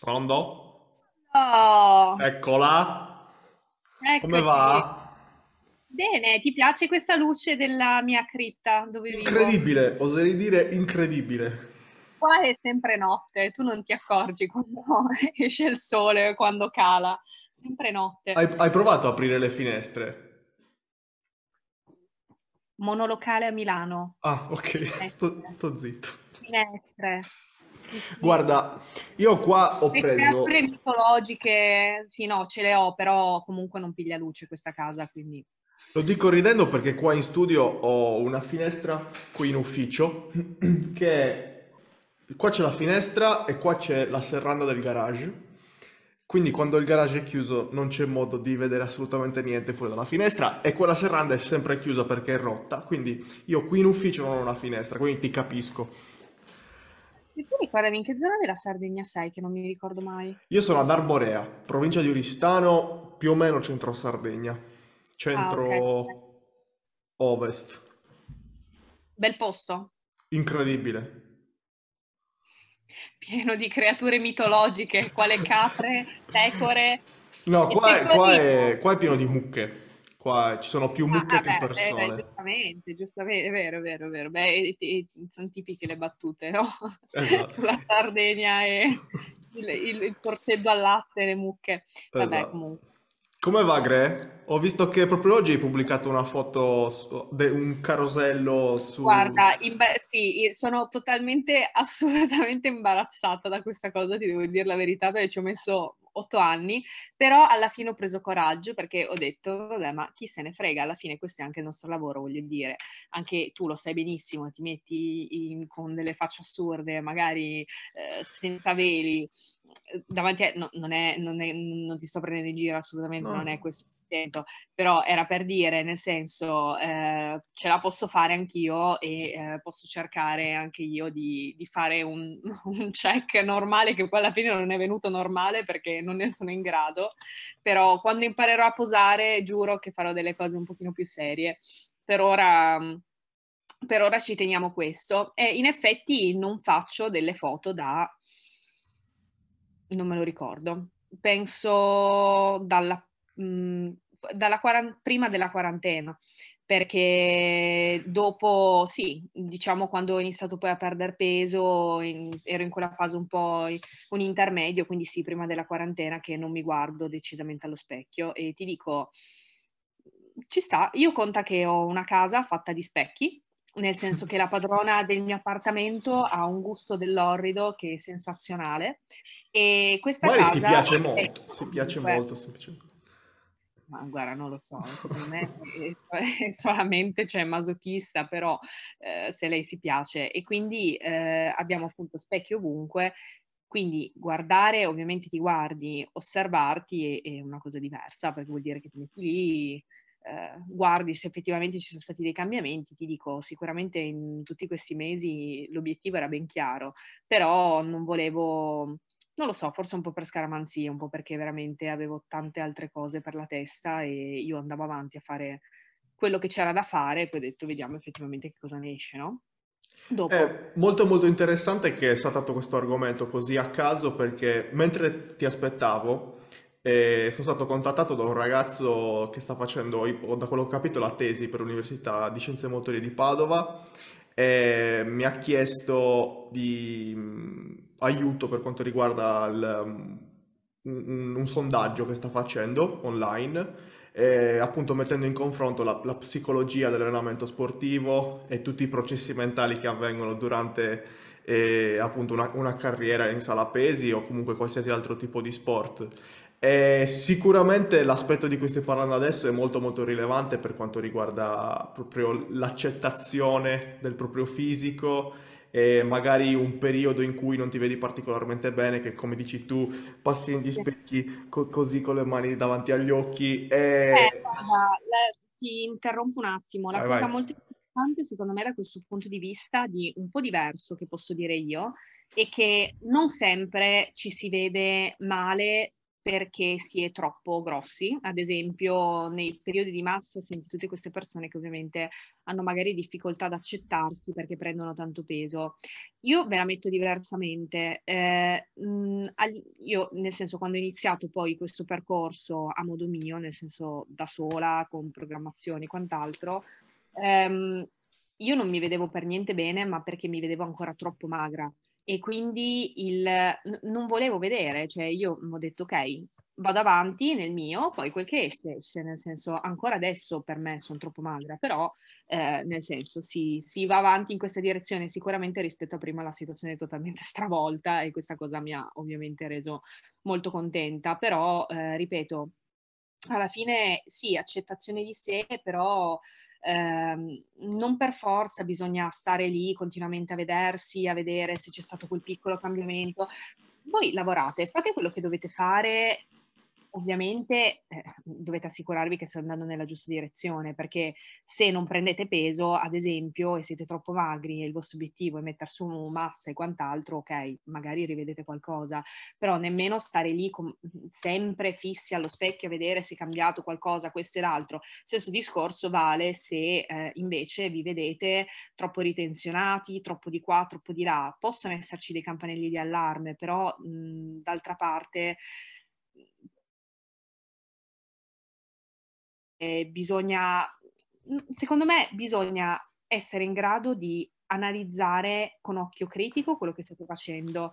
Pronto? Oh, Eccola. Come eccoci. va? Bene, ti piace questa luce della mia cripta dove vivo? Incredibile, oserei dire incredibile. Qua è sempre notte, tu non ti accorgi quando esce il sole, quando cala, sempre notte. Hai, hai provato a aprire le finestre? Monolocale a Milano, Ah, ok, sto, finestre, sto zitto. finestre. Guarda, io qua ho Le preso... creature mitologiche, sì, no, ce le ho, però comunque non piglia luce questa casa, quindi... Lo dico ridendo perché qua in studio ho una finestra qui in ufficio che è- qua c'è la finestra e qua c'è la serranda del garage. Quindi quando il garage è chiuso non c'è modo di vedere assolutamente niente fuori dalla finestra e quella serranda è sempre chiusa perché è rotta. Quindi io qui in ufficio non ho una finestra, quindi ti capisco. E tu ricordami in che zona della Sardegna sei, che non mi ricordo mai. Io sono ad Arborea, provincia di Oristano, più o meno centro Sardegna, Ah, ok. ok. centro ovest. Bel posto, Incredibile. pieno di creature mitologiche, quale capre, pecore No, qua è, qua è- qua è pieno di mucche. Qua ci sono più Ah, mucche ah, che beh, eh, beh, persone. giustamente, giustamente, è vero, è vero, è vero. Beh, sono tipiche le battute, no? Esatto. Sulla Sardegna e il, il, il torceddo al latte, le mucche. Vabbè, Esatto. comunque. Come va, Gre? Ho visto che proprio oggi hai pubblicato una foto, su- de- un carosello su... Guarda, imba- sì, sono totalmente, assolutamente imbarazzata da questa cosa, ti devo dire la verità, perché ci ho messo otto anni, però alla fine ho preso coraggio perché ho detto, vabbè, ma chi se ne frega, alla fine questo è anche il nostro lavoro, voglio dire, anche tu lo sai benissimo, ti metti in- con delle facce assurde, magari eh, senza veli, davanti a... no, non, è, non, è- non ti sto prendendo in giro, assolutamente non è No. questo il intento, però era per dire, nel senso, eh, ce la posso fare anch'io e eh, posso cercare anche io di, di fare un, un check normale, che poi alla fine non è venuto normale perché non ne sono in grado, però quando imparerò a posare giuro che farò delle cose un pochino più serie. Per ora, per ora ci teniamo questo. E in effetti non faccio delle foto da... non me lo ricordo. Penso dalla mh, dalla quaran- prima della quarantena, perché dopo, sì, diciamo quando ho iniziato poi a perdere peso, in- ero in quella fase un po' un intermedio, quindi sì, prima della quarantena che non mi guardo decisamente allo specchio. E ti dico, ci sta, io conta che ho una casa fatta di specchi, nel senso che la padrona del mio appartamento ha un gusto dell'orrido che è sensazionale. E questa Magari si casa piace è molto, si piace molto semplicemente. Ma guarda, non lo so, secondo me è, solamente cioè, masochista, però eh, se lei si piace. E quindi eh, abbiamo appunto specchi ovunque, quindi guardare, ovviamente ti guardi, osservarti è, è una cosa diversa, perché vuol dire che ti metti lì, eh, guardi se effettivamente ci sono stati dei cambiamenti, ti dico, sicuramente in tutti questi mesi l'obiettivo era ben chiaro, però non volevo non lo so, forse un po' per scaramanzia, un po' perché veramente avevo tante altre cose per la testa e io andavo avanti a fare quello che c'era da fare e poi ho detto vediamo effettivamente che cosa ne esce, no? Dopo. È molto molto interessante che è saltato questo argomento così a caso perché mentre ti aspettavo eh, sono stato contattato da un ragazzo che sta facendo, da quello che ho capito, la tesi per l'Università di Scienze Motorie di Padova e mi ha chiesto di mh, aiuto per quanto riguarda il, um, un, un- un sondaggio che sta facendo online eh, appunto mettendo in confronto la, la psicologia dell'allenamento sportivo e tutti i processi mentali che avvengono durante eh, appunto una, una carriera in sala pesi o comunque qualsiasi altro tipo di sport. E sicuramente l'aspetto di cui stai parlando adesso è molto molto rilevante per quanto riguarda proprio l'accettazione del proprio fisico e magari un periodo in cui non ti vedi particolarmente bene, che come dici tu passi negli specchi co- così con le mani davanti agli occhi Eh, e... guarda, la- ti interrompo un attimo. La Vai, vai. cosa molto importante, secondo me, da questo punto di vista, di un po' diverso che posso dire io, è che non sempre ci si vede male perché si è troppo grossi. Ad esempio, nei periodi di massa senti tutte queste persone che ovviamente hanno magari difficoltà ad accettarsi perché prendono tanto peso. Io ve la metto diversamente. Eh, mh, io nel senso quando ho iniziato poi questo percorso a modo mio, nel senso da sola, con programmazioni e quant'altro, ehm, io non mi vedevo per niente bene, ma perché mi vedevo ancora troppo magra e quindi il, non volevo vedere, cioè io ho detto ok, vado avanti nel mio, poi quel che esce, cioè nel senso ancora adesso per me sono troppo magra, però eh, nel senso si, si, va avanti in questa direzione sicuramente rispetto a prima la situazione è totalmente stravolta e questa cosa mi ha ovviamente reso molto contenta, però eh, ripeto, alla fine sì, accettazione di sé, però ehm, non per forza bisogna stare lì continuamente a vedersi, a vedere se c'è stato quel piccolo cambiamento. Voi lavorate, fate quello che dovete fare ovviamente eh, dovete assicurarvi che state andando nella giusta direzione, perché se non prendete peso, ad esempio, e siete troppo magri e il vostro obiettivo è mettere su massa e quant'altro, ok, magari rivedete qualcosa, però nemmeno stare lì com- sempre fissi allo specchio a vedere se è cambiato qualcosa, questo e l'altro. Stesso discorso vale se eh, invece vi vedete troppo ritensionati, troppo di qua, troppo di là. Possono esserci dei campanelli di allarme, però mh, d'altra parte eh, bisogna, secondo me, bisogna essere in grado di analizzare con occhio critico quello che state facendo,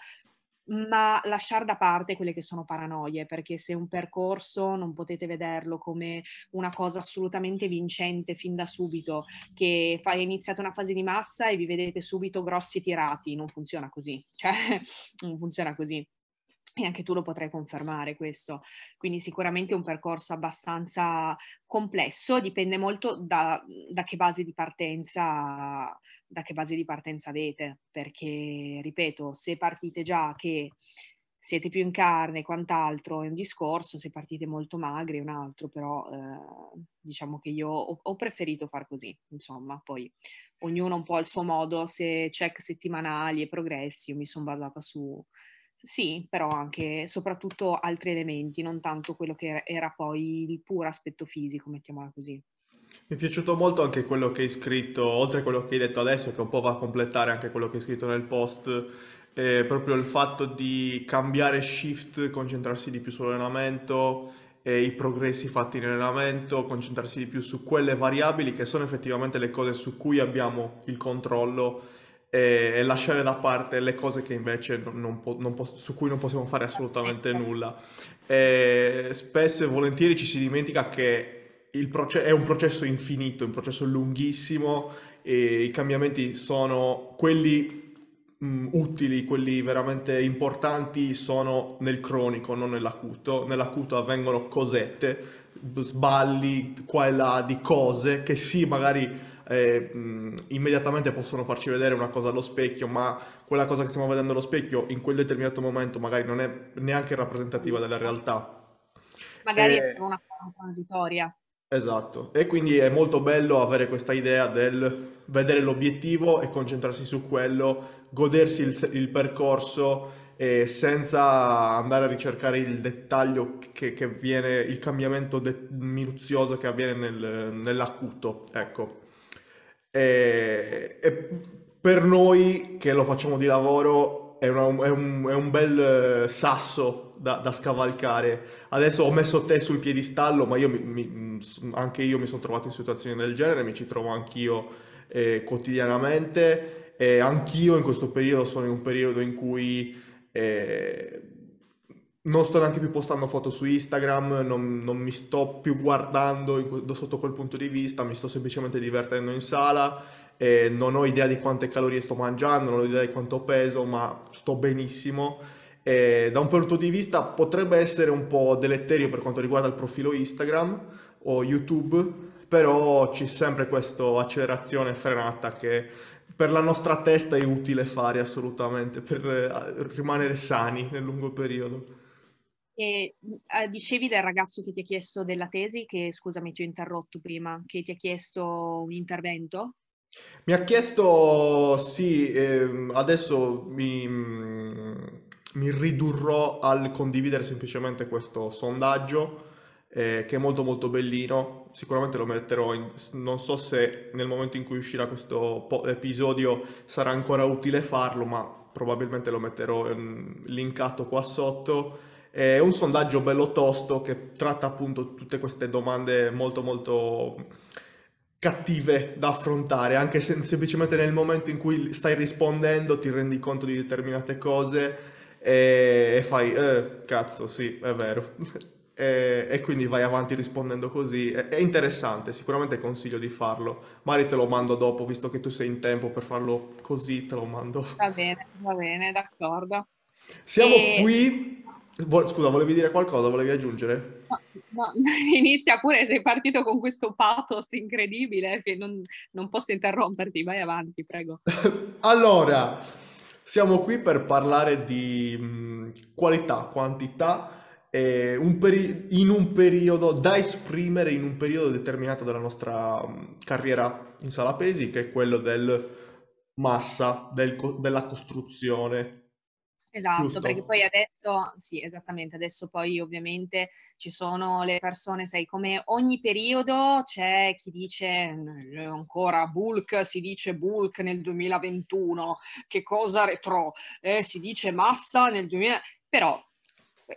ma lasciare da parte quelle che sono paranoie, perché se un percorso non potete vederlo come una cosa assolutamente vincente fin da subito, che fa, iniziata una fase di massa e vi vedete subito grossi tirati, non funziona così, cioè non funziona così e anche tu lo potrai confermare questo. Quindi sicuramente è un percorso abbastanza complesso, dipende molto da, da, che base di partenza, da che base di partenza avete, perché ripeto, se partite già che siete più in carne e quant'altro è un discorso, se partite molto magri è un altro, però eh, diciamo che io ho, ho, preferito far così, insomma, poi ognuno un po' al suo modo, se check settimanali e progressi, io mi sono basata su, sì, però anche soprattutto altri elementi, non tanto quello che era poi il puro aspetto fisico, mettiamola così. Mi è piaciuto molto anche quello che hai scritto, oltre a quello che hai detto adesso, che un po' va a completare anche quello che hai scritto nel post, eh, proprio il fatto di cambiare shift, concentrarsi di più sull'allenamento, e i progressi fatti in allenamento, concentrarsi di più su quelle variabili che sono effettivamente le cose su cui abbiamo il controllo e, lasciare da parte le cose che invece non, po- non po- su cui non possiamo fare assolutamente nulla. E spesso e volentieri ci si dimentica che proce- è un processo infinito, un processo lunghissimo e i cambiamenti sono quelli mh, utili, quelli veramente importanti sono nel cronico, non nell'acuto. Nell'acuto avvengono cosette, sballi qua e là di cose che sì, magari eh, mh, immediatamente possono farci vedere una cosa allo specchio, ma quella cosa che stiamo vedendo allo specchio in quel determinato momento magari non è neanche rappresentativa della realtà. Magari eh, è una forma transitoria. Esatto, e quindi è molto bello avere questa idea del vedere l'obiettivo e concentrarsi su quello, godersi il, il percorso e senza andare a ricercare il dettaglio che, che viene, il cambiamento de- minuzioso che avviene nel, nell'acuto. Ecco. E, e per noi che lo facciamo di lavoro è, una, è, un, è un, bel sasso da, da, scavalcare. Adesso ho messo te sul piedistallo, ma io mi, mi, anche io mi sono trovato in situazioni del genere, mi ci trovo anch'io eh, quotidianamente e anch'io in questo periodo sono in un periodo in cui eh, non sto neanche più postando foto su Instagram, non, non mi sto più guardando in, sotto quel punto di vista, mi sto semplicemente divertendo in sala e non ho idea di quante calorie sto mangiando, non ho idea di quanto peso, ma sto benissimo. E da un punto di vista potrebbe essere un po' deleterio per quanto riguarda il profilo Instagram o YouTube, però c'è sempre questa accelerazione frenata che per la nostra testa è utile fare assolutamente per eh, rimanere sani nel lungo periodo. E eh, dicevi del ragazzo che ti ha chiesto della tesi, che scusami ti ho interrotto prima, che ti ha chiesto un intervento? Mi ha chiesto, sì, eh, adesso mi, mi, ridurrò al condividere semplicemente questo sondaggio eh, che è molto molto bellino, sicuramente lo metterò, in, non so se nel momento in cui uscirà questo episodio sarà ancora utile farlo, ma probabilmente lo metterò in, linkato qua sotto. È un sondaggio bello tosto che tratta appunto tutte queste domande molto molto cattive da affrontare, anche se semplicemente nel momento in cui stai rispondendo ti rendi conto di determinate cose e, e fai, eh, cazzo, sì, è vero. e, e, quindi vai avanti rispondendo così. È, è, interessante, sicuramente consiglio di farlo. Magari te lo mando dopo, visto che tu sei in tempo per farlo così, te lo mando. Va bene, va bene, d'accordo. Siamo e... qui Scusa, volevi dire qualcosa? Volevi aggiungere? No, no, inizia pure, sei partito con questo pathos incredibile che non, non posso interromperti, vai avanti, prego. allora, siamo qui per parlare di mh, qualità, quantità eh, un peri- in un periodo da esprimere in un periodo determinato della nostra mh, carriera in sala pesi, che è quello del massa, del co- della costruzione Esatto, Giusto. perché poi adesso, sì, esattamente, adesso poi ovviamente ci sono le persone, sai, come ogni periodo c'è chi dice ancora bulk, si dice bulk nel 2021, che cosa retro, eh, si dice massa nel 2000, però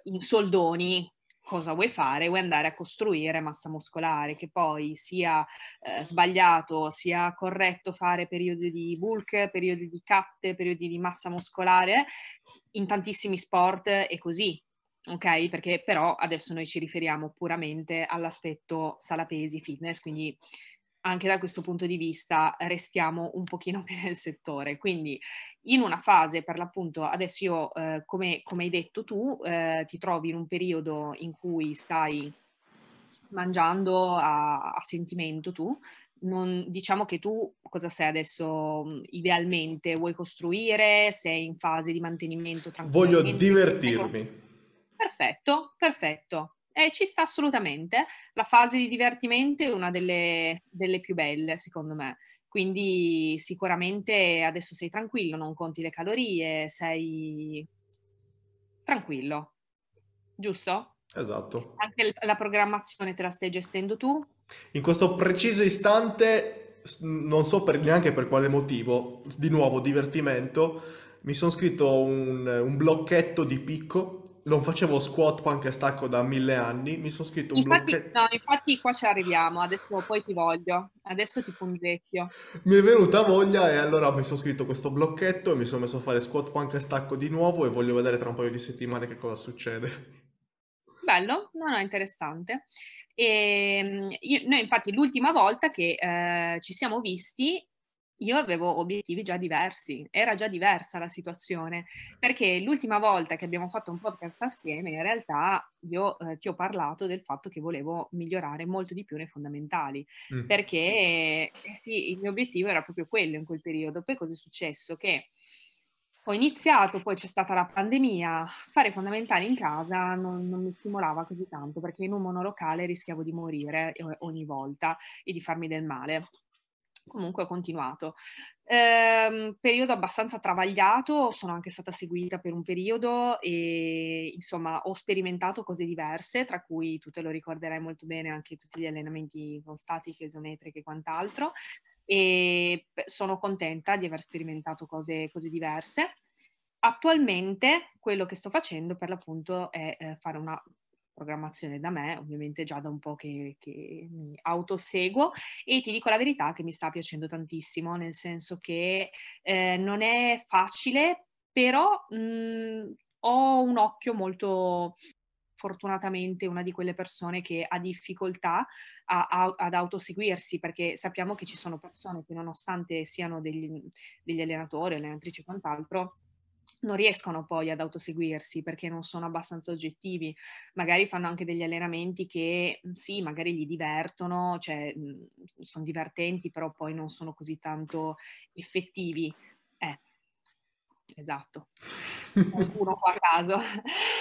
in soldoni cosa vuoi fare? Vuoi andare a costruire massa muscolare, che poi sia eh, sbagliato, sia corretto fare periodi di bulk, periodi di cut, periodi di massa muscolare, in tantissimi sport è così, ok? Perché però adesso noi ci riferiamo puramente all'aspetto sala pesi, fitness, quindi anche da questo punto di vista restiamo un pochino più nel settore. Quindi in una fase, per l'appunto, adesso io, eh, come, come, hai detto tu, eh, ti trovi in un periodo in cui stai mangiando a, a sentimento tu, non, diciamo che tu cosa sei adesso idealmente? Vuoi costruire? Sei in fase di mantenimento? Voglio divertirmi. Perfetto, perfetto. Eh, ci sta assolutamente. La fase di divertimento è una delle, delle più belle, secondo me. Quindi sicuramente adesso sei tranquillo, non conti le calorie, sei tranquillo, giusto? Esatto. Anche la programmazione te la stai gestendo tu? In questo preciso istante, non so per, neanche per quale motivo, di nuovo divertimento, mi sono scritto un, un blocchetto di picco non facevo squat, punk e stacco da mille anni, mi sono scritto un infatti, blocchetto. No, infatti qua ci arriviamo, adesso poi ti voglio, adesso ti punzecchio. Mi è venuta voglia e allora mi sono scritto questo blocchetto e mi sono messo a fare squat, punk e stacco di nuovo e voglio vedere tra un paio di settimane che cosa succede. Bello, no, no, interessante. E, ehm, io, noi infatti l'ultima volta che eh, ci siamo visti io avevo obiettivi già diversi, era già diversa la situazione, perché l'ultima volta che abbiamo fatto un podcast assieme, in realtà io eh, ti ho parlato del fatto che volevo migliorare molto di più nei fondamentali, mm. perché eh, sì, il mio obiettivo era proprio quello in quel periodo. Poi cosa è successo? Che ho iniziato, poi c'è stata la pandemia, fare fondamentali in casa non, non mi stimolava così tanto, perché in un monolocale rischiavo di morire eh, ogni volta e di farmi del male comunque ho continuato. Ehm, periodo abbastanza travagliato, sono anche stata seguita per un periodo e insomma ho sperimentato cose diverse, tra cui tu te lo ricorderai molto bene anche tutti gli allenamenti con statiche, isometriche e quant'altro e sono contenta di aver sperimentato cose, cose diverse. Attualmente quello che sto facendo per l'appunto è eh, fare una programmazione da me, ovviamente già da un po' che, che, mi autoseguo e ti dico la verità che mi sta piacendo tantissimo, nel senso che eh, non è facile, però mh, mhmm, ho un occhio molto fortunatamente una di quelle persone che ha difficoltà a, a, ad autoseguirsi perché sappiamo che ci sono persone che nonostante siano degli, degli allenatori, allenatrici e quant'altro, non riescono poi ad autoseguirsi perché non sono abbastanza oggettivi, magari fanno anche degli allenamenti che sì, magari gli divertono, cioè sono divertenti, però poi non sono così tanto effettivi. Eh, esatto. Qualcuno qua a caso.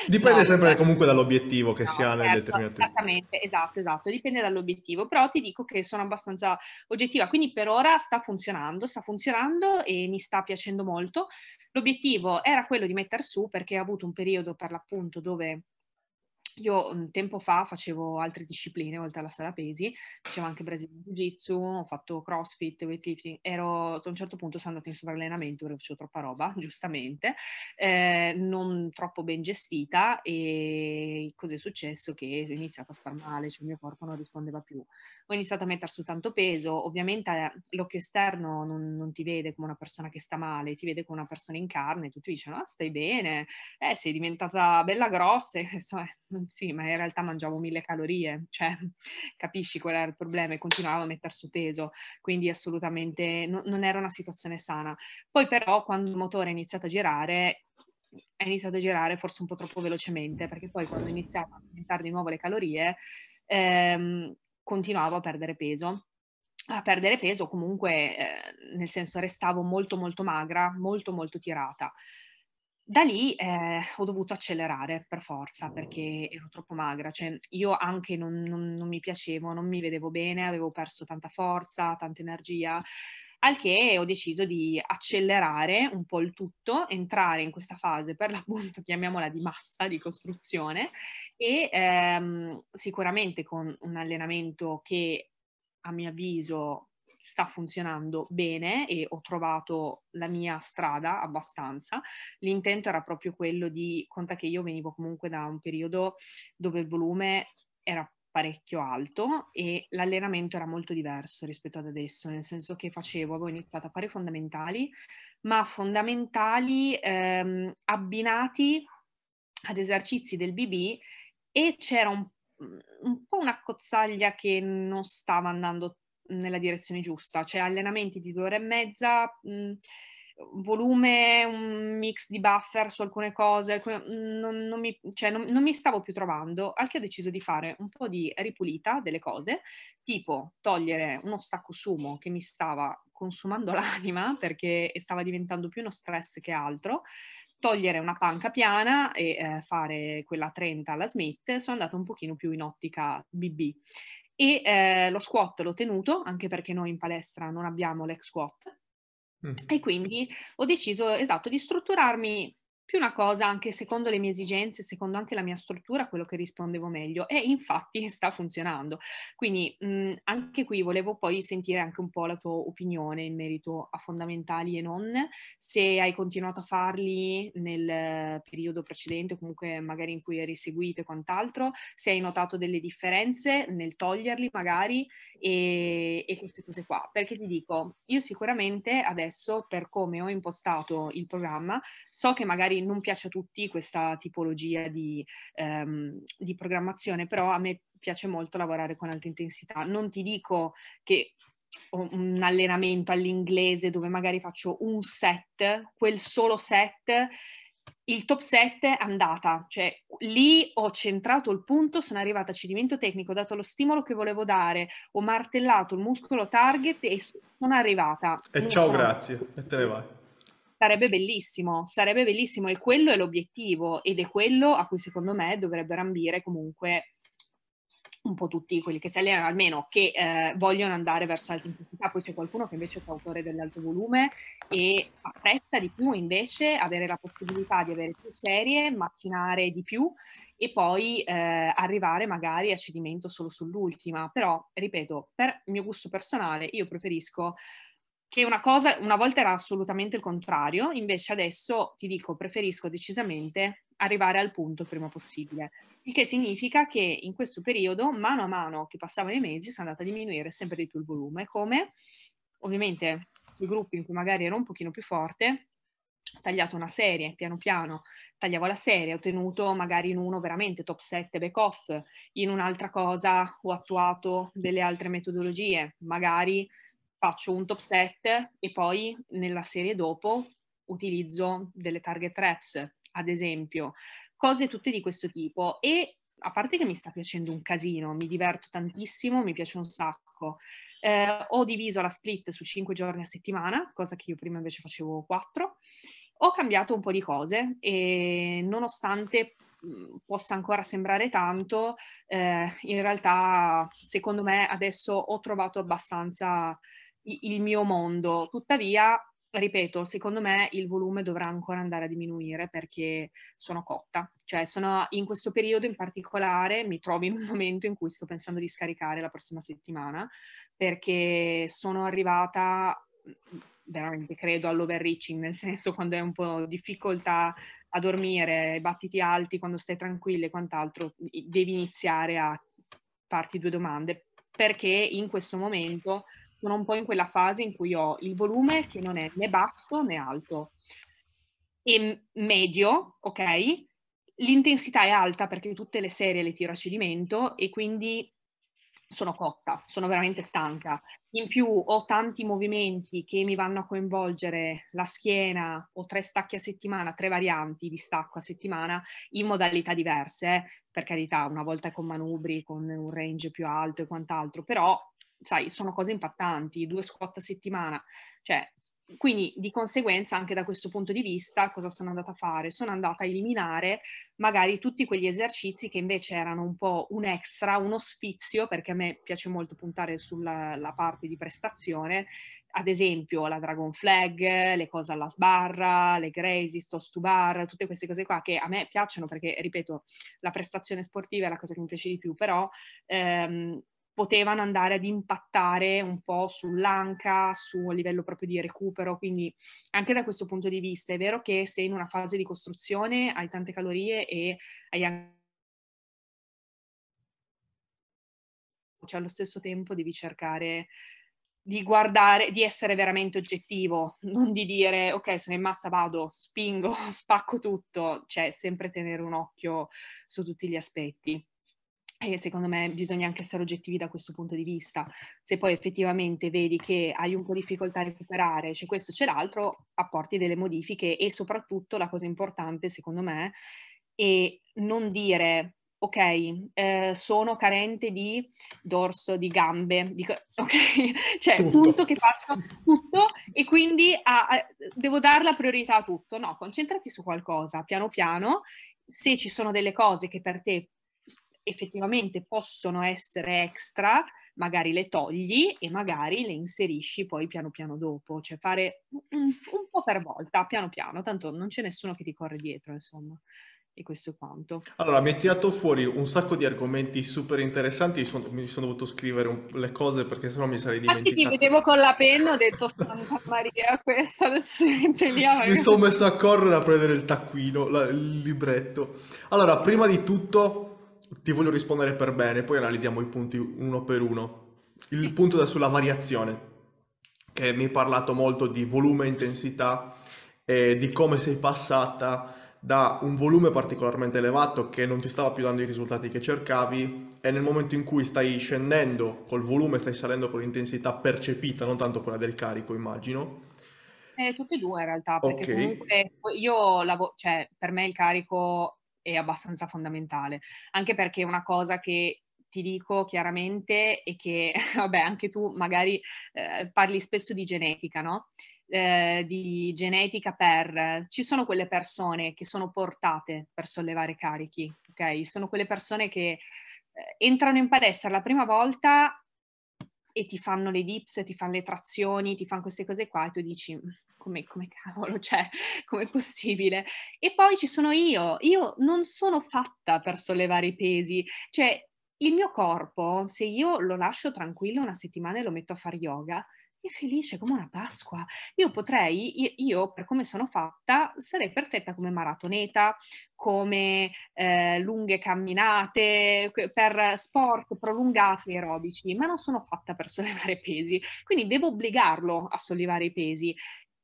Dipende no, sempre comunque dall'obiettivo che no, si ha nel certo, determinato Esattamente, esatto, esatto, dipende dall'obiettivo, però ti dico che sono abbastanza oggettiva, quindi per ora sta funzionando, sta funzionando e mi sta piacendo molto. L'obiettivo era quello di mettere su perché ho avuto un periodo per l'appunto dove io un tempo fa facevo altre discipline oltre alla sala pesi, facevo anche Brazilian Jiu-Jitsu, ho fatto CrossFit, weightlifting, ero, a un certo punto sono andata in sovrallenamento perché facevo troppa roba, giustamente, eh, non troppo ben gestita e cos'è successo? Che ho iniziato a star male, cioè il mio corpo non rispondeva più. Ho iniziato a mettere su tanto peso, ovviamente eh, l'occhio esterno non, non ti vede come una persona che sta male, ti vede come una persona in carne, tutti dicono, ah, stai bene, eh, sei diventata bella grossa, insomma, sì, ma in realtà mangiavo mille calorie, cioè capisci qual era il problema e continuavo a mettere su peso, quindi assolutamente no, non era una situazione sana. Poi però quando il motore è iniziato a girare, è iniziato a girare forse un po' troppo velocemente, perché poi quando ho iniziato a aumentare di nuovo le calorie, ehm, continuavo a perdere peso a perdere peso comunque, eh, nel senso restavo molto molto magra, molto molto tirata. Da lì eh, ho dovuto accelerare per forza perché ero troppo magra, cioè io anche non, non, non mi piacevo, non mi vedevo bene, avevo perso tanta forza, tanta energia, al che ho deciso di accelerare un po' il tutto, entrare in questa fase per l'appunto, chiamiamola di massa, di costruzione e ehm, sicuramente con un allenamento che a mio avviso sta funzionando bene e ho trovato la mia strada abbastanza. L'intento era proprio quello di, conta che io venivo comunque da un periodo dove il volume era parecchio alto e l'allenamento era molto diverso rispetto ad adesso, nel senso che facevo, avevo iniziato a fare fondamentali, ma fondamentali ehm, abbinati ad esercizi del BB e c'era un, un po' una cozzaglia che non stava andando nella direzione giusta, cioè allenamenti di due ore e mezza, mh, volume, un mix di buffer su alcune cose, alcune, non, non, mi, cioè non, non, mi, stavo più trovando, al che ho deciso di fare un po' di ripulita delle cose, tipo togliere uno stacco sumo che mi stava consumando l'anima perché stava diventando più uno stress che altro, togliere una panca piana e eh, fare quella 30 alla Smith, sono andata un pochino più in ottica BB e eh, lo squat l'ho tenuto, anche perché noi in palestra non abbiamo l'ex squat, mm. e quindi ho deciso, esatto, di strutturarmi più una cosa anche secondo le mie esigenze, secondo anche la mia struttura, quello che rispondevo meglio e infatti sta funzionando. Quindi mh, anche qui volevo poi sentire anche un po' la tua opinione in merito a fondamentali e non, se hai continuato a farli nel periodo precedente, comunque magari in cui eri seguito e quant'altro, se hai notato delle differenze nel toglierli magari e, e queste cose qua. Perché ti dico, io sicuramente adesso per come ho impostato il programma, so che magari magari non piace a tutti questa tipologia di, ehm, di programmazione, però a me piace molto lavorare con alta intensità. Non ti dico che ho un allenamento all'inglese dove magari faccio un set, quel solo set, il top set è andata, cioè lì ho centrato il punto, sono arrivata a cedimento tecnico, ho dato lo stimolo che volevo dare, ho martellato il muscolo target e sono arrivata. E ciao, sono... grazie, e te ne vai. Sarebbe bellissimo, sarebbe bellissimo e quello è l'obiettivo ed è quello a cui secondo me dovrebbero ambire comunque un po' tutti quelli che si allenano, almeno che eh, vogliono andare verso alta intensità. Poi c'è qualcuno che invece è fautore dell'alto volume e apprezza di più invece avere la possibilità di avere più serie, macinare di più e poi eh, arrivare magari a cedimento solo sull'ultima. Però, ripeto, per mio gusto personale, io preferisco che una cosa una volta era assolutamente il contrario, invece adesso ti dico, preferisco decisamente arrivare al punto il prima possibile. Il che significa che in questo periodo, mano a mano che passavano i mesi, sono andata a diminuire sempre di più il volume, come ovviamente i gruppi in cui magari ero un pochino più forte, ho tagliato una serie, piano piano tagliavo la serie, ho tenuto magari in uno veramente top 7 back off, in un'altra cosa ho attuato delle altre metodologie, magari faccio un top set e poi nella serie dopo utilizzo delle target reps, ad esempio, cose tutte di questo tipo. E a parte che mi sta piacendo un casino, mi diverto tantissimo, mi piace un sacco. Eh, ho diviso la split su 5 giorni a settimana, cosa che io prima invece facevo 4. Ho cambiato un po' di cose e nonostante possa ancora sembrare tanto, eh, in realtà secondo me adesso ho trovato abbastanza il mio mondo. Tuttavia, ripeto, secondo me il volume dovrà ancora andare a diminuire perché sono cotta. Cioè, sono in questo periodo in particolare mi trovo in un momento in cui sto pensando di scaricare la prossima settimana perché sono arrivata veramente credo all'overreaching, nel senso quando hai un po' difficoltà a dormire, battiti alti, quando stai tranquilla e quant'altro, devi iniziare a farti due domande perché in questo momento sono un po' in quella fase in cui ho il volume che non è né basso né alto e medio, ok? L'intensità è alta perché tutte le serie le tiro a cedimento e quindi sono cotta, sono veramente stanca. In più ho tanti movimenti che mi vanno a coinvolgere la schiena, ho tre stacchi a settimana, tre varianti di stacco a settimana in modalità diverse, eh. per carità, una volta con manubri, con un range più alto e quant'altro, però sai, sono cose impattanti, due squat a settimana, cioè quindi di conseguenza anche da questo punto di vista cosa sono andata a fare? Sono andata a eliminare magari tutti quegli esercizi che invece erano un po' un extra, uno sfizio, perché a me piace molto puntare sulla parte di prestazione, ad esempio la Dragon Flag, le cose alla sbarra, le Gracie, Toast to Bar, tutte queste cose qua che a me piacciono perché, ripeto, la prestazione sportiva è la cosa che mi piace di più, però ehm, potevano andare ad impattare un po' sull'anca, su a livello proprio di recupero, quindi anche da questo punto di vista è vero che sei in una fase di costruzione, hai tante calorie e hai anche cioè allo stesso tempo devi cercare di guardare, di essere veramente oggettivo, non di dire ok, sono in massa, vado, spingo, spacco tutto, cioè sempre tenere un occhio su tutti gli aspetti. E secondo me bisogna anche essere oggettivi da questo punto di vista. Se poi effettivamente vedi che hai un po' di difficoltà a recuperare, c'è questo, c'è l'altro, apporti delle modifiche e soprattutto la cosa importante, secondo me, è non dire ok, eh, sono carente di dorso, di gambe, di, ok, cioè tutto. punto che faccio tutto e quindi a, a, devo dare la priorità a tutto. No, concentrati su qualcosa piano piano. Se ci sono delle cose che per te effettivamente possono essere extra, magari le togli e magari le inserisci poi piano piano dopo, cioè fare un, un po' per volta, piano piano, tanto non c'è nessuno che ti corre dietro, insomma. E questo è quanto. Allora, mi hai tirato fuori un sacco di argomenti super interessanti, sono, mi sono dovuto scrivere un, le cose perché sennò mi sarei dimenticato. Infatti ti vedevo con la penna, ho detto Santa Maria, questo adesso si mette lì. Mi sono messo a correre a prendere il taccuino, la, il libretto. Allora, prima di tutto ti voglio rispondere per bene, poi analizziamo i punti uno per uno. Il punto è sulla variazione, che mi hai parlato molto di volume e intensità e di come sei passata da un volume particolarmente elevato che non ti stava più dando i risultati che cercavi e nel momento in cui stai scendendo col volume, stai salendo con l'intensità percepita, non tanto quella del carico, immagino. Eh, tutte e due in realtà, perché okay. comunque io lavoro, cioè per me il carico è abbastanza fondamentale, anche perché una cosa che ti dico chiaramente è che, vabbè, anche tu magari eh, parli spesso di genetica, no? Eh, di genetica per... Ci sono quelle persone che sono portate per sollevare carichi, ok? Sono quelle persone che eh, entrano in palestra la prima volta e ti fanno le dips, ti fanno le trazioni, ti fanno queste cose qua e tu dici come, come cavolo, cioè, com'è possibile? E poi ci sono io, io non sono fatta per sollevare i pesi, cioè il mio corpo, se io lo lascio tranquillo una settimana e lo metto a fare yoga, è felice come una Pasqua. Io potrei, io, per come sono fatta, sarei perfetta come maratoneta, come eh, lunghe camminate, per sport prolungati aerobici, ma non sono fatta per sollevare pesi, quindi devo obbligarlo a sollevare i pesi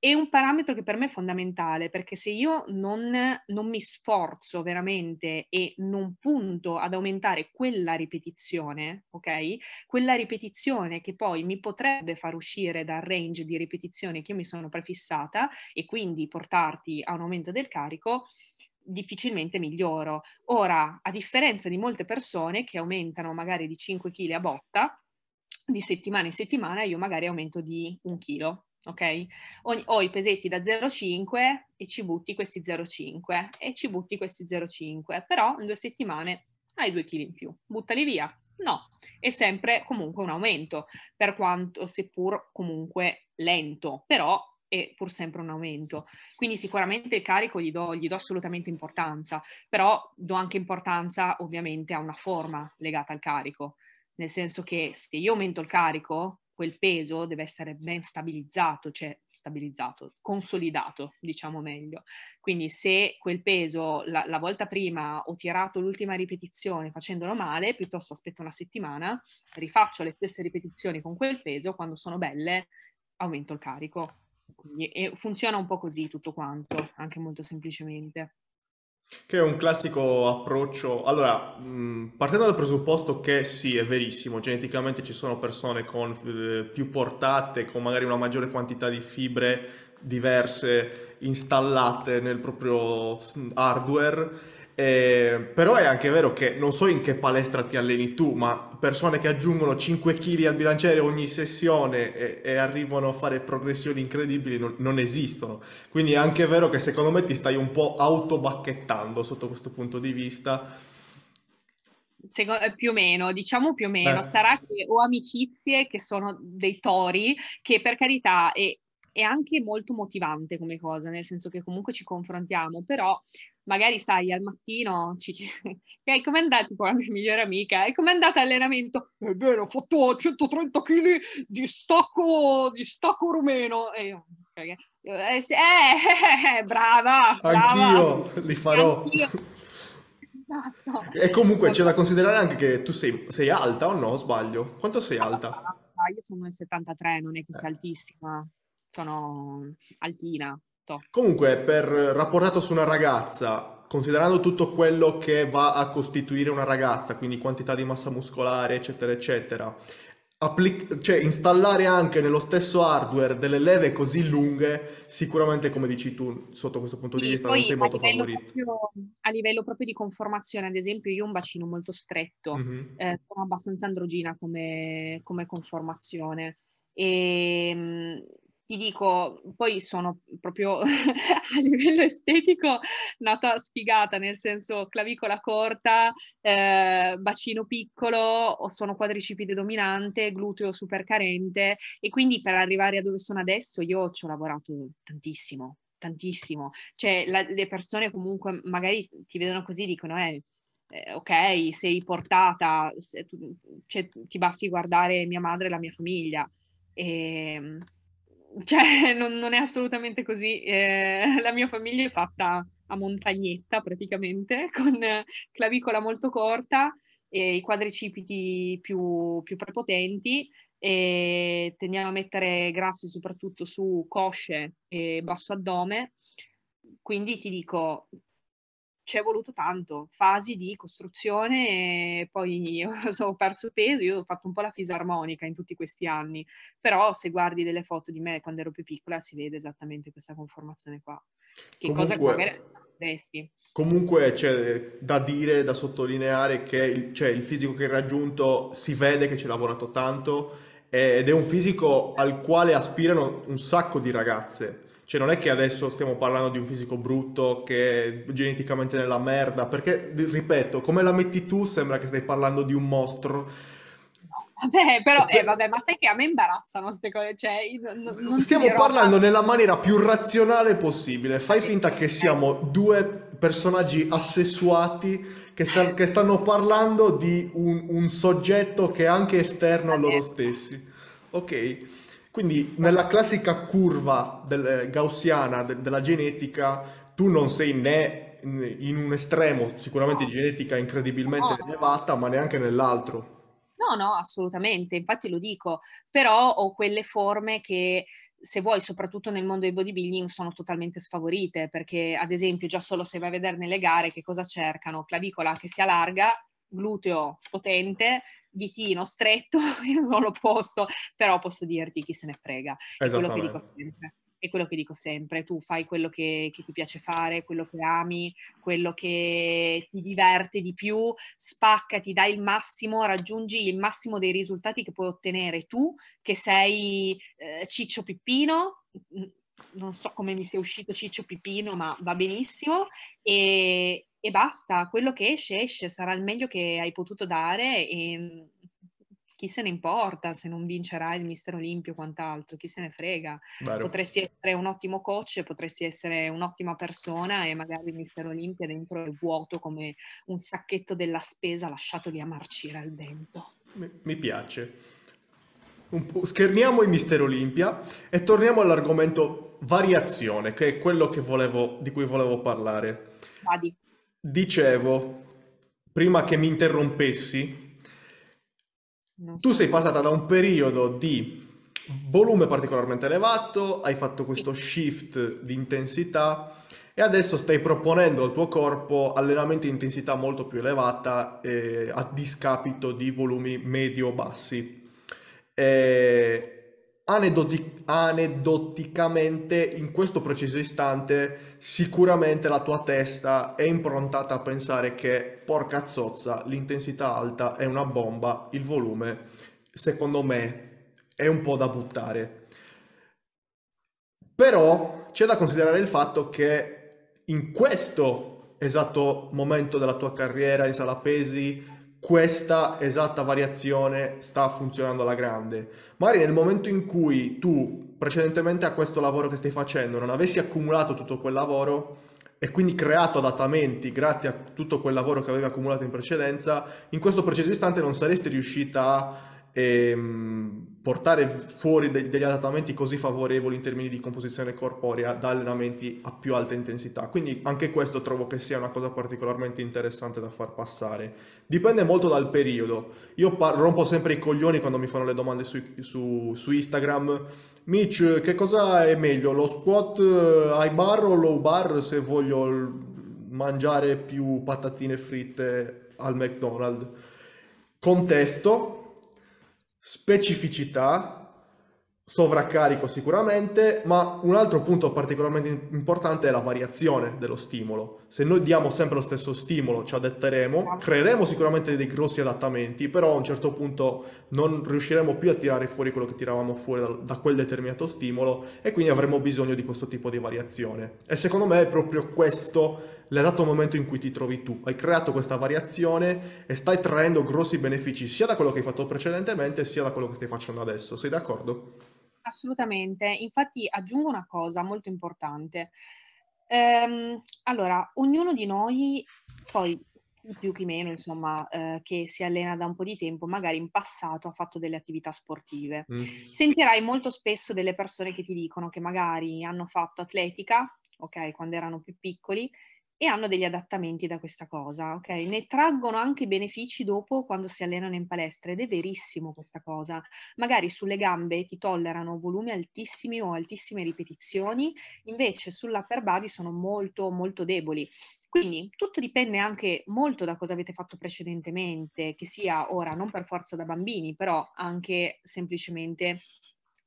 è un parametro che per me è fondamentale perché se io non, non, mi sforzo veramente e non punto ad aumentare quella ripetizione, ok? Quella ripetizione che poi mi potrebbe far uscire dal range di ripetizione che io mi sono prefissata e quindi portarti a un aumento del carico, difficilmente miglioro. Ora, a differenza di molte persone che aumentano magari di 5 kg a botta, di settimana in settimana io magari aumento di un chilo ok? Ho, ho, i pesetti da 0,5 e ci butti questi 0,5 e ci butti questi 0,5, però in due settimane hai 2 kg in più, buttali via. No, è sempre comunque un aumento, per quanto seppur comunque lento, però e pur sempre un aumento. Quindi sicuramente il carico gli do, gli do assolutamente importanza, però do anche importanza ovviamente a una forma legata al carico, nel senso che se io aumento il carico, quel peso deve essere ben stabilizzato, cioè stabilizzato, consolidato, diciamo meglio. Quindi se quel peso la, la, volta prima ho tirato l'ultima ripetizione facendolo male, piuttosto aspetto una settimana, rifaccio le stesse ripetizioni con quel peso, quando sono belle aumento il carico. Quindi, funziona un po' così tutto quanto, anche molto semplicemente. Che è un classico approccio. Allora, mh, partendo dal presupposto che sì, è verissimo, geneticamente ci sono persone con eh, più portate, con magari una maggiore quantità di fibre diverse installate nel proprio hardware eh, però è anche vero che non so in che palestra ti alleni tu, ma persone che aggiungono 5 kg al bilanciere ogni sessione e, e arrivano a fare progressioni incredibili non, non, esistono. Quindi è anche vero che secondo me ti stai un po' autobacchettando sotto questo punto di vista. Secondo, eh, più o meno, diciamo più o meno, eh. sarà che ho amicizie che sono dei tori, che per carità è, è anche molto motivante come cosa, nel senso che comunque ci confrontiamo, però magari sai al mattino ci chiedi okay, come è andata tipo la mia migliore amica e come è andata l'allenamento ebbene ho fatto 130 kg di stacco di stacco rumeno e io okay. eh, eh, eh, brava, brava anch'io li farò anch'io. Esatto. e comunque c'è da considerare anche che tu sei, sei alta o no sbaglio quanto sei alta? Ah, io sono nel 73 non è che sia eh. altissima sono altina Esatto. Comunque, per rapportato su una ragazza, considerando tutto quello che va a costituire una ragazza, quindi quantità di massa muscolare, eccetera, eccetera, applic- cioè installare anche nello stesso hardware delle leve così lunghe, sicuramente, come dici tu, sotto questo punto sì, di vista, non sei molto favorito. Proprio, a livello proprio di conformazione, ad esempio, io ho un bacino molto stretto, mm-hmm. eh, sono abbastanza androgina come, come conformazione. E ehm, ti dico, poi sono proprio a livello estetico nata sfigata, nel senso clavicola corta, eh, bacino piccolo, sono quadricipite dominante, gluteo super carente e quindi per arrivare a dove sono adesso io ci ho lavorato tantissimo, tantissimo. Cioè la, le persone comunque magari ti vedono così dicono eh, eh, ok, sei portata, se tu, cioè, ti basti guardare mia madre e la mia famiglia. E, ehm, cioè, non, non, è assolutamente così. Eh, la mia famiglia è fatta a montagnetta praticamente, con clavicola molto corta e i quadricipiti più, più prepotenti e tendiamo a mettere grassi soprattutto su cosce e basso addome. Quindi ti dico, ci è voluto tanto, fasi di costruzione poi ho perso peso, io ho fatto un po' la fisarmonica in tutti questi anni, però se guardi delle foto di me quando ero più piccola si vede esattamente questa conformazione qua, che Comunque... cosa che magari. Comunque c'è da dire, da sottolineare che il, cioè, il fisico che hai raggiunto si vede che ci hai lavorato tanto ed è un fisico al quale aspirano un sacco di ragazze cioè non è che adesso stiamo parlando di un fisico brutto che è geneticamente nella merda, perché, ripeto, come la metti tu sembra che stai parlando di un mostro. Vabbè, però, eh, vabbè, ma sai che a me imbarazzano queste cose, cioè, non Stiamo parlando ma... nella maniera più razionale possibile, fai finta che siamo due personaggi assessuati che, sta, che stanno parlando di un, un, soggetto che è anche esterno a loro stessi. Ok? Quindi nella classica curva del, gaussiana de, della genetica tu non sei né in un estremo sicuramente di genetica incredibilmente no. elevata, ma neanche nell'altro. No, no, assolutamente, infatti lo dico, però ho quelle forme che se vuoi, soprattutto nel mondo del bodybuilding, sono totalmente sfavorite, perché ad esempio già solo se vai a vedere nelle gare che cosa cercano, clavicola che sia larga, gluteo potente, vitino stretto, io sono l'opposto, però posso dirti chi se ne frega. È quello che dico sempre. È quello che dico sempre, tu fai quello che, che, ti piace fare, quello che ami, quello che ti diverte di più, spaccati, dai il massimo, raggiungi il massimo dei risultati che puoi ottenere tu, che sei eh, Ciccio Pippino, non so come mi sia uscito Ciccio Pippino, ma va benissimo, e, e basta, quello che esce esce, sarà il meglio che hai potuto dare e chi se ne importa se non vincerà il Mister Olimpio o quant'altro, chi se ne frega. Vero. Potresti essere un ottimo coach, potresti essere un'ottima persona e magari il Mister Olimpia dentro è vuoto come un sacchetto della spesa lasciato lì a marcire al vento. Mi, mi piace. scherniamo il Mister Olimpia e torniamo all'argomento variazione, che è quello che volevo, di cui volevo parlare. Vadi. Dicevo, prima che mi interrompessi, tu sei passata da un periodo di volume particolarmente elevato, hai fatto questo shift di intensità e adesso stai proponendo al tuo corpo allenamenti di intensità molto più elevata eh, a discapito di volumi medio-bassi. Eh, Aneddoti- aneddoticamente in questo preciso istante sicuramente la tua testa è improntata a pensare che porca zozza l'intensità alta è una bomba il volume secondo me è un po' da buttare. Però c'è da considerare il fatto che in questo esatto momento della tua carriera in sala pesi questa esatta variazione sta funzionando alla grande. Magari nel momento in cui tu, precedentemente a questo lavoro che stai facendo, non avessi accumulato tutto quel lavoro e quindi creato adattamenti grazie a tutto quel lavoro che avevi accumulato in precedenza, in questo preciso istante non saresti riuscita a ehm, portare fuori de- degli adattamenti così favorevoli in termini di composizione corporea da allenamenti a più alta intensità. Quindi anche questo trovo che sia una cosa particolarmente interessante da far passare. Dipende molto dal periodo. Io par- rompo sempre i coglioni quando mi fanno le domande su, su, su Instagram. Mitch, che cosa è meglio? Lo squat eh, high bar o low bar se voglio mangiare più patatine fritte al McDonald's? Contesto, specificità, sovraccarico sicuramente, ma un altro punto particolarmente importante è la variazione dello stimolo. Se noi diamo sempre lo stesso stimolo, ci adatteremo, creeremo sicuramente dei grossi adattamenti, però a un certo punto non riusciremo più a tirare fuori quello che tiravamo fuori da, da quel determinato stimolo e quindi avremo bisogno di questo tipo di variazione. E secondo me è proprio questo l'esatto momento in cui ti trovi tu. Hai creato questa variazione e stai traendo grossi benefici sia da quello che hai fatto precedentemente sia da quello che stai facendo adesso. Sei d'accordo? Assolutamente. Infatti aggiungo una cosa molto importante. Ehm, allora, ognuno di noi, poi più che meno, insomma, eh, che si allena da un po' di tempo, magari in passato ha fatto delle attività sportive. Mm. Sentirai molto spesso delle persone che ti dicono che magari hanno fatto atletica, ok, quando erano più piccoli, e hanno degli adattamenti da questa cosa, ok? Ne traggono anche benefici dopo quando si allenano in palestra ed è verissimo questa cosa. Magari sulle gambe ti tollerano volumi altissimi o altissime ripetizioni, invece sull'upper body sono molto molto deboli. Quindi tutto dipende anche molto da cosa avete fatto precedentemente, che sia ora non per forza da bambini, però anche semplicemente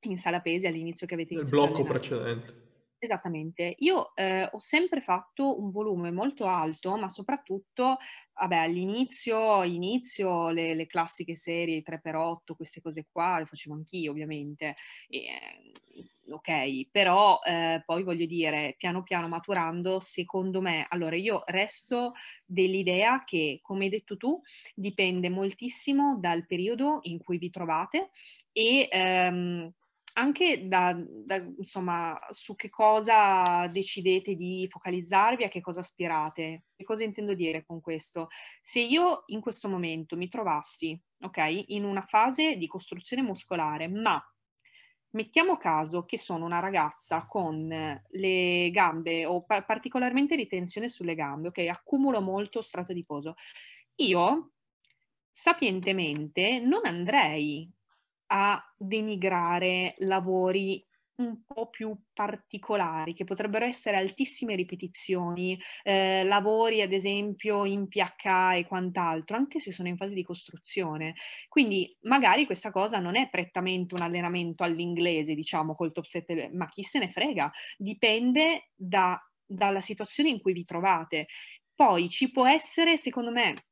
in sala pesi all'inizio che avete iniziato. Il blocco precedente. Esattamente. Io, ehm, ho sempre fatto un volume molto alto, ma soprattutto, vabbè, all'inizio inizio le le classiche serie 3x8, queste cose qua, le facevo anch'io ovviamente, ehm, okay, però, ehm, poi voglio dire, piano piano maturando, secondo me allora io resto dell'idea che, come hai detto tu, dipende moltissimo dal periodo in cui vi trovate e, ehm anche da, da, insomma, su che cosa decidete di focalizzarvi, a che cosa aspirate. Che cosa intendo dire con questo? Se io in questo momento mi trovassi, ok, in una fase di costruzione muscolare, ma mettiamo caso che sono una ragazza con le gambe o pa- particolarmente ritenzione sulle gambe, ok, accumulo molto strato adiposo, io sapientemente non andrei a denigrare lavori un po' più particolari, che potrebbero essere altissime ripetizioni, eh, lavori ad esempio in PH e quant'altro, anche se sono in fase di costruzione. Quindi magari questa cosa non è prettamente un allenamento all'inglese, diciamo, col top set, ma chi se ne frega, dipende da, dalla situazione in cui vi trovate. Poi ci può essere, secondo me,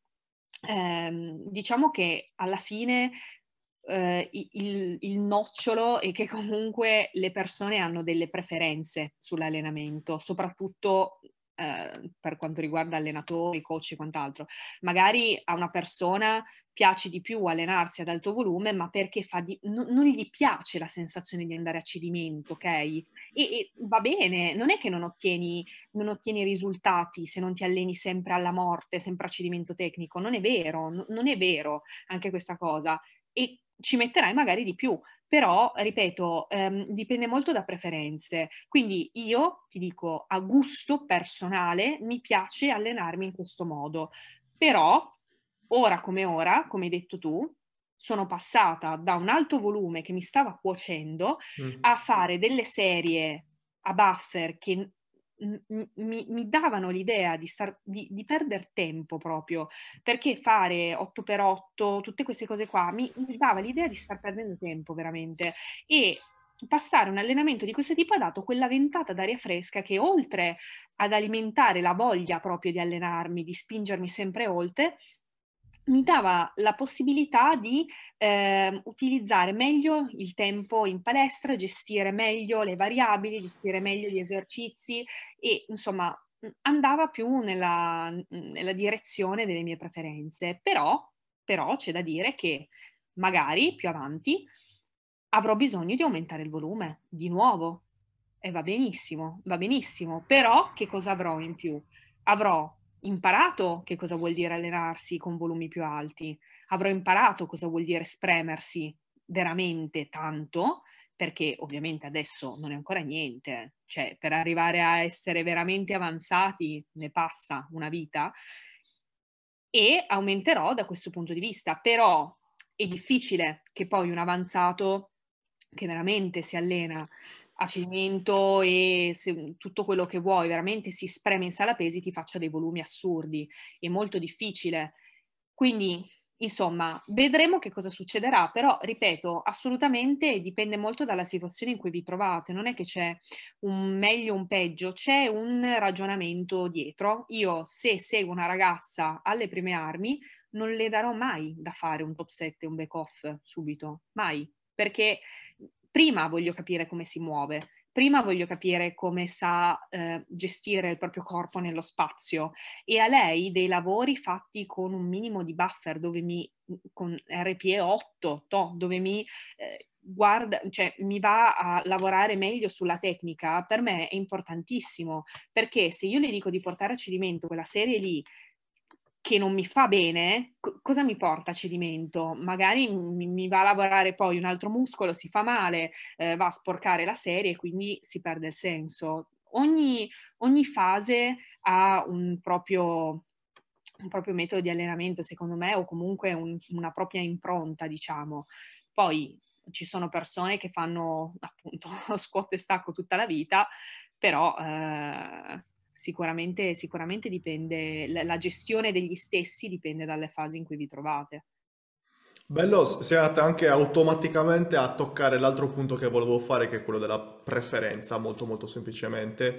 ehm, diciamo che alla fine eh, il, il, nocciolo è che comunque le persone hanno delle preferenze sull'allenamento, soprattutto eh, per quanto riguarda allenatori, coach e quant'altro. Magari a una persona piace di più allenarsi ad alto volume, ma perché di, no, non gli piace la sensazione di andare a cedimento, ok? E, e va bene, non è che non ottieni, non ottieni, risultati se non ti alleni sempre alla morte, sempre a cedimento tecnico, non è vero, n- non è vero anche questa cosa. E ci metterai magari di più, però, ripeto, ehm, dipende molto da preferenze. Quindi io ti dico, a gusto personale mi piace allenarmi in questo modo, però ora come ora, come hai detto tu, sono passata da un alto volume che mi stava cuocendo mm. a fare delle serie a buffer che mi, mi, davano l'idea di, star, di, di perdere tempo proprio, perché fare 8x8, tutte queste cose qua, mi, mi dava l'idea di star perdendo tempo veramente. E passare un allenamento di questo tipo ha dato quella ventata d'aria fresca che oltre ad alimentare la voglia proprio di allenarmi, di spingermi sempre oltre, mi dava la possibilità di eh, utilizzare meglio il tempo in palestra, gestire meglio le variabili, gestire meglio gli esercizi e insomma andava più nella, nella direzione delle mie preferenze. Però, però c'è da dire che magari più avanti avrò bisogno di aumentare il volume di nuovo e va benissimo, va benissimo, però che cosa avrò in più? Avrò imparato che cosa vuol dire allenarsi con volumi più alti, avrò imparato cosa vuol dire spremersi veramente tanto, perché ovviamente adesso non è ancora niente, cioè per arrivare a essere veramente avanzati ne passa una vita. E aumenterò da questo punto di vista, però è difficile che poi un avanzato che veramente si allena a cemento e se, tutto quello che vuoi, veramente si spreme in sala pesi, ti faccia dei volumi assurdi. È molto difficile. Quindi, insomma, vedremo che cosa succederà, però, ripeto, assolutamente dipende molto dalla situazione in cui vi trovate. Non è che c'è un meglio o un peggio, c'è un ragionamento dietro. Io, se seguo una ragazza alle prime armi, non le darò mai da fare un top 7 un back off subito, mai, perché prima voglio capire come si muove, prima voglio capire come sa eh, gestire il proprio corpo nello spazio. E a lei dei lavori fatti con un minimo di buffer dove mi con RPE 8, to, dove mi eh, guarda, cioè mi va a lavorare meglio sulla tecnica, per me è importantissimo, perché se io le dico di portare a cedimento quella serie lì che non mi fa bene, co- cosa mi porta cedimento? Magari mi, mi, va a lavorare poi un altro muscolo, si fa male, eh, va a sporcare la serie e quindi si perde il senso. Ogni, ogni fase ha un proprio, un proprio, metodo di allenamento, secondo me, o comunque un, una propria impronta, diciamo. Poi ci sono persone che fanno appunto squat e stacco tutta la vita, però eh, sicuramente, sicuramente dipende, la gestione degli stessi dipende dalle fasi in cui vi trovate. Bello, andata anche automaticamente a toccare l'altro punto che volevo fare, che è quello della preferenza, molto molto semplicemente,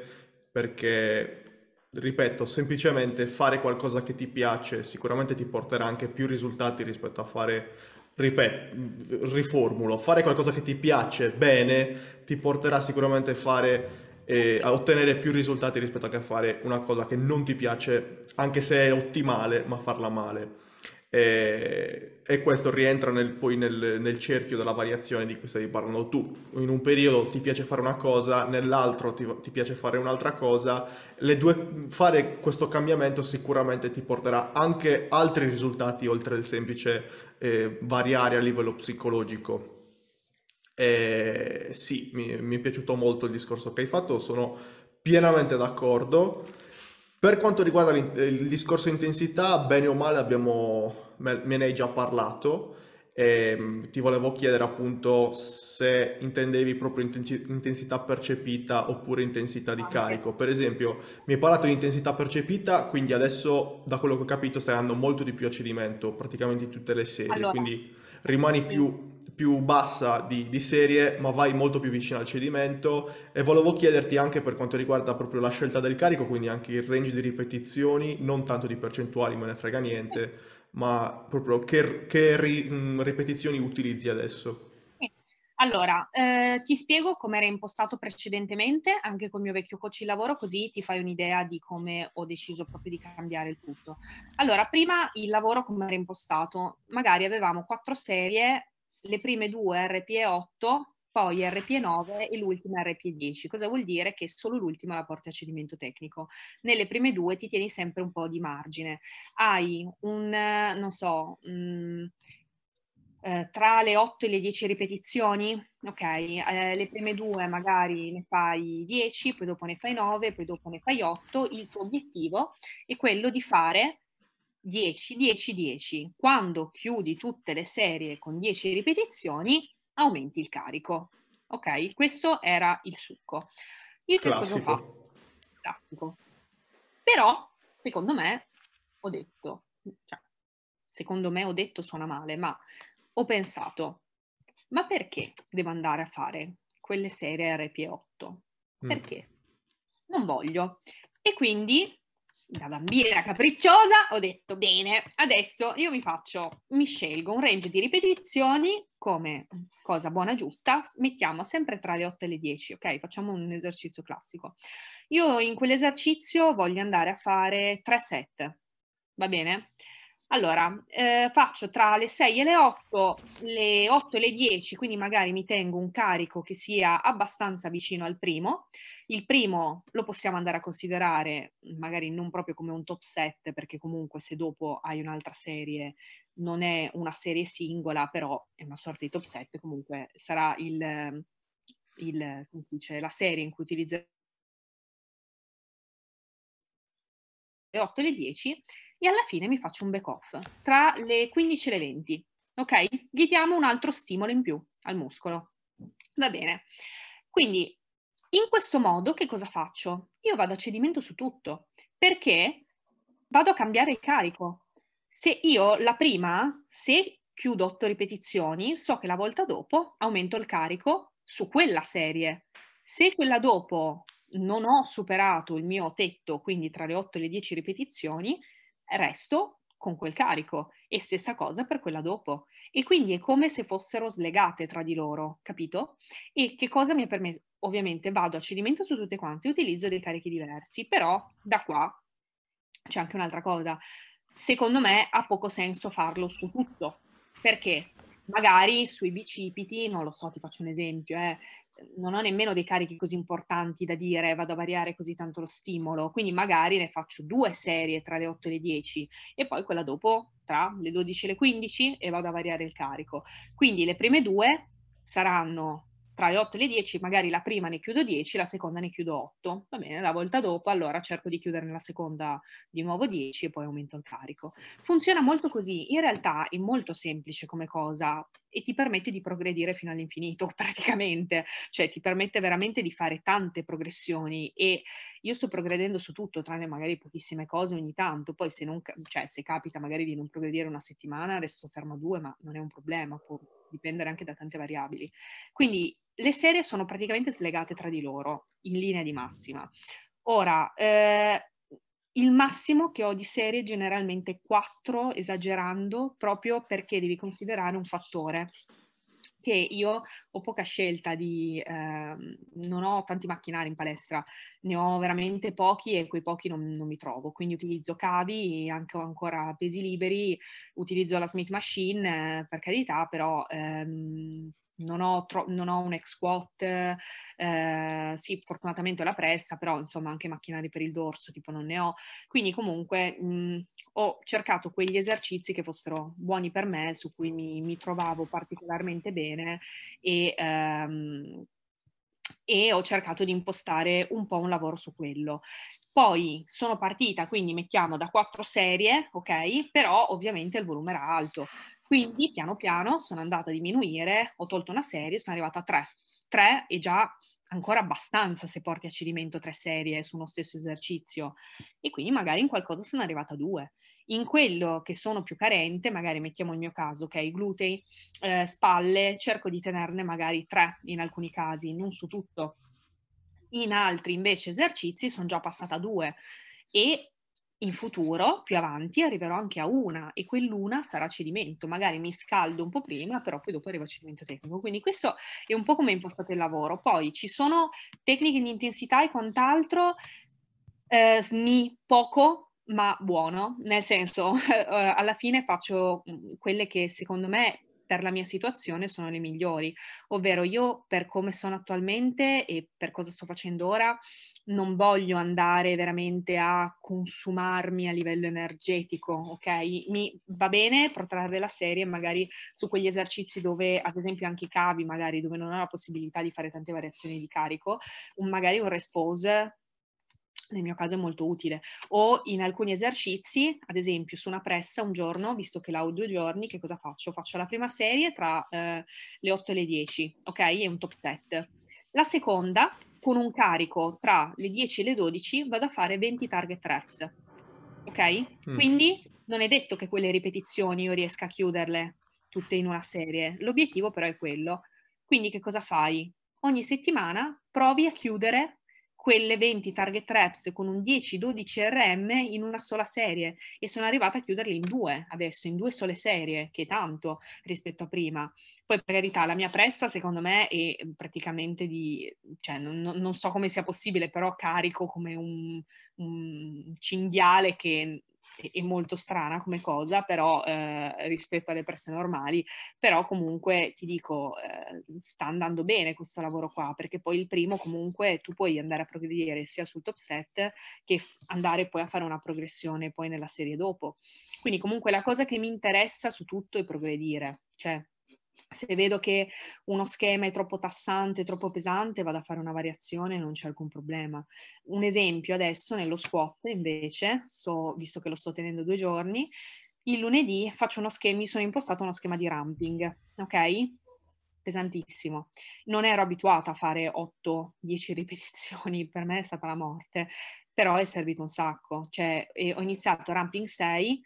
perché, ripeto, semplicemente fare qualcosa che ti piace sicuramente ti porterà anche più risultati rispetto a fare, ripeto, riformulo, fare qualcosa che ti piace bene ti porterà sicuramente a fare e a ottenere più risultati rispetto a che fare una cosa che non ti piace, anche se è ottimale, ma farla male. E, e questo rientra nel, poi nel, nel, cerchio della variazione di cui stavi parlando tu. In un periodo ti piace fare una cosa, nell'altro ti, ti piace fare un'altra cosa. Due, fare questo cambiamento sicuramente ti porterà anche altri risultati oltre il semplice eh, variare a livello psicologico. E sì, mi, mi, è piaciuto molto il discorso che hai fatto, sono pienamente d'accordo. Per quanto riguarda il discorso intensità, bene o male abbiamo, me, ne hai già parlato. E mm, ti volevo chiedere appunto se intendevi proprio intensità percepita oppure intensità di carico. Per esempio, mi hai parlato di intensità percepita, quindi adesso da quello che ho capito stai andando molto di più a cedimento, praticamente in tutte le serie, allora, quindi rimani sì. più più bassa di, di, serie, ma vai molto più vicino al cedimento. E volevo chiederti anche per quanto riguarda proprio la scelta del carico, quindi anche il range di ripetizioni, non tanto di percentuali, me ne frega niente, ma proprio che, che ri, ripetizioni utilizzi adesso. Allora, eh, ti spiego come era impostato precedentemente, anche col mio vecchio coach di lavoro, così ti fai un'idea di come ho deciso proprio di cambiare il tutto. Allora, prima il lavoro come era impostato, magari avevamo quattro serie, le prime due RPE8, poi RPE9 e l'ultima RPE10. Cosa vuol dire? Che solo l'ultima la porti a cedimento tecnico. Nelle prime due ti tieni sempre un po' di margine. Hai un, non so... Mh, mm, eh, tra le 8 e le 10 ripetizioni, ok, eh, le prime due magari ne fai 10, poi dopo ne fai 9, poi dopo ne fai 8, il tuo obiettivo è quello di fare 10, 10, 10. Quando chiudi tutte le serie con 10 ripetizioni, aumenti il carico. Ok, questo era il succo. Io che cosa fatto? Classico. Però, secondo me, ho detto, cioè, secondo me ho detto suona male, ma ho pensato, ma perché devo andare a fare quelle serie RP8? Mm. Perché? Non voglio. E quindi, da bambina capricciosa, ho detto, bene, adesso io mi faccio, mi scelgo un range di ripetizioni come cosa buona giusta, mettiamo sempre tra le 8 e le 10, ok? Facciamo un esercizio classico. Io in quell'esercizio voglio andare a fare tre set, va bene? Allora, eh, faccio tra le 6 e le 8, le 8 e le 10, quindi magari mi tengo un carico che sia abbastanza vicino al primo. Il primo lo possiamo andare a considerare magari non proprio come un top set, perché comunque se dopo hai un'altra serie non è una serie singola, però è una sorta di top set, comunque sarà il, il come si dice, la serie in cui utilizzerò le 8 e le 10 e alla fine mi faccio un back off tra le 15 e le 20. Ok? Gli diamo un altro stimolo in più al muscolo. Va bene. Quindi in questo modo che cosa faccio? Io vado a cedimento su tutto perché vado a cambiare il carico. Se io la prima, se chiudo 8 ripetizioni, so che la volta dopo aumento il carico su quella serie. Se quella dopo non ho superato il mio tetto, quindi tra le 8 e le 10 ripetizioni, resto con quel carico e stessa cosa per quella dopo. E quindi è come se fossero slegate tra di loro, capito? E che cosa mi ha permesso? Ovviamente vado a cedimento su tutte quante, utilizzo dei carichi diversi, però da qua c'è anche un'altra cosa. Secondo me ha poco senso farlo su tutto, perché magari sui bicipiti, non lo so, ti faccio un esempio, eh, non ho nemmeno dei carichi così importanti da dire vado a variare così tanto lo stimolo, quindi magari ne faccio due serie tra le 8 e le 10 e poi quella dopo tra le 12 e le 15 e vado a variare il carico. Quindi le prime due saranno tra le 8 e le 10, magari la prima ne chiudo 10, la seconda ne chiudo 8. Va bene, la volta dopo allora cerco di chiudere nella seconda di nuovo 10 e poi aumento il carico. Funziona molto così, in realtà è molto semplice come cosa e ti permette di progredire fino all'infinito praticamente, cioè ti permette veramente di fare tante progressioni e io sto progredendo su tutto, tranne magari pochissime cose ogni tanto, poi se, non, cioè, se capita magari di non progredire una settimana, resto fermo a due, ma non è un problema, può dipendere anche da tante variabili. Quindi le serie sono praticamente slegate tra di loro, in linea di massima. Ora, eh, il massimo che ho di serie generalmente 4, esagerando, proprio perché devi considerare un fattore che io ho poca scelta di, eh, non ho tanti macchinari in palestra, ne ho veramente pochi e quei pochi non, non mi trovo, quindi utilizzo cavi, anche ancora pesi liberi, utilizzo la Smith Machine, eh, per carità, però ehm, non ho, tro- non ho un ex squat, eh, sì, fortunatamente ho la pressa, però insomma anche macchinari per il dorso, tipo non ne ho. Quindi comunque mh, ho cercato quegli esercizi che fossero buoni per me, su cui mi, mi trovavo particolarmente bene e, ehm, e ho cercato di impostare un po' un lavoro su quello. Poi sono partita, quindi mettiamo da quattro serie, ok? Però ovviamente il volume era alto. Quindi piano piano sono andata a diminuire, ho tolto una serie, sono arrivata a tre. Tre è già ancora abbastanza se porti a cedimento tre serie su uno stesso esercizio e quindi magari in qualcosa sono arrivata a due. In quello che sono più carente, magari mettiamo il mio caso, ok, glutei, eh, spalle, cerco di tenerne magari tre in alcuni casi, non su tutto. In altri invece esercizi sono già passata a due e in futuro, più avanti, arriverò anche a una e quell'una sarà cedimento. Magari mi scaldo un po' prima, però poi dopo arriva cedimento tecnico. Quindi questo è un po' come è impostato il lavoro. Poi ci sono tecniche di intensità e quant'altro, eh, SMI poco, ma buono, nel senso, eh, alla fine faccio mm, quelle che secondo me per la mia situazione sono le migliori, ovvero io per come sono attualmente e per cosa sto facendo ora non voglio andare veramente a consumarmi a livello energetico, ok? Mi va bene protrarre la serie magari su quegli esercizi dove ad esempio anche i cavi, magari dove non ho la possibilità di fare tante variazioni di carico, un, magari un respose nel mio caso è molto utile. O in alcuni esercizi, ad esempio su una pressa un giorno, visto che l'ho due giorni, che cosa faccio? Faccio la prima serie tra eh, le 8 e le 10, ok? È un top set. La seconda, con un carico tra le 10 e le 12, vado a fare 20 target reps, ok? Mm. Quindi non è detto che quelle ripetizioni io riesca a chiuderle tutte in una serie, l'obiettivo però è quello. Quindi che cosa fai? Ogni settimana provi a chiudere quelle 20 target reps con un 10-12 RM in una sola serie e sono arrivata a chiuderle in due adesso, in due sole serie, che è tanto rispetto a prima. Poi per carità, la mia pressa secondo me è praticamente di, cioè non, non so come sia possibile, però carico come un, un cinghiale che è molto strana come cosa, però eh, rispetto alle persone normali, però comunque ti dico, eh, sta andando bene questo lavoro qua, perché poi il primo comunque tu puoi andare a progredire sia sul top set che andare poi a fare una progressione poi nella serie dopo. Quindi comunque la cosa che mi interessa su tutto è progredire, cioè se vedo che uno schema è troppo tassante, troppo pesante, vado a fare una variazione e non c'è alcun problema. Un esempio adesso nello squat invece, so, visto che lo sto tenendo due giorni, il lunedì faccio uno schema, mi sono impostato uno schema di ramping, ok? Pesantissimo. Non ero abituata a fare 8-10 ripetizioni, per me è stata la morte, però è servito un sacco. Cioè, ho iniziato ramping 6,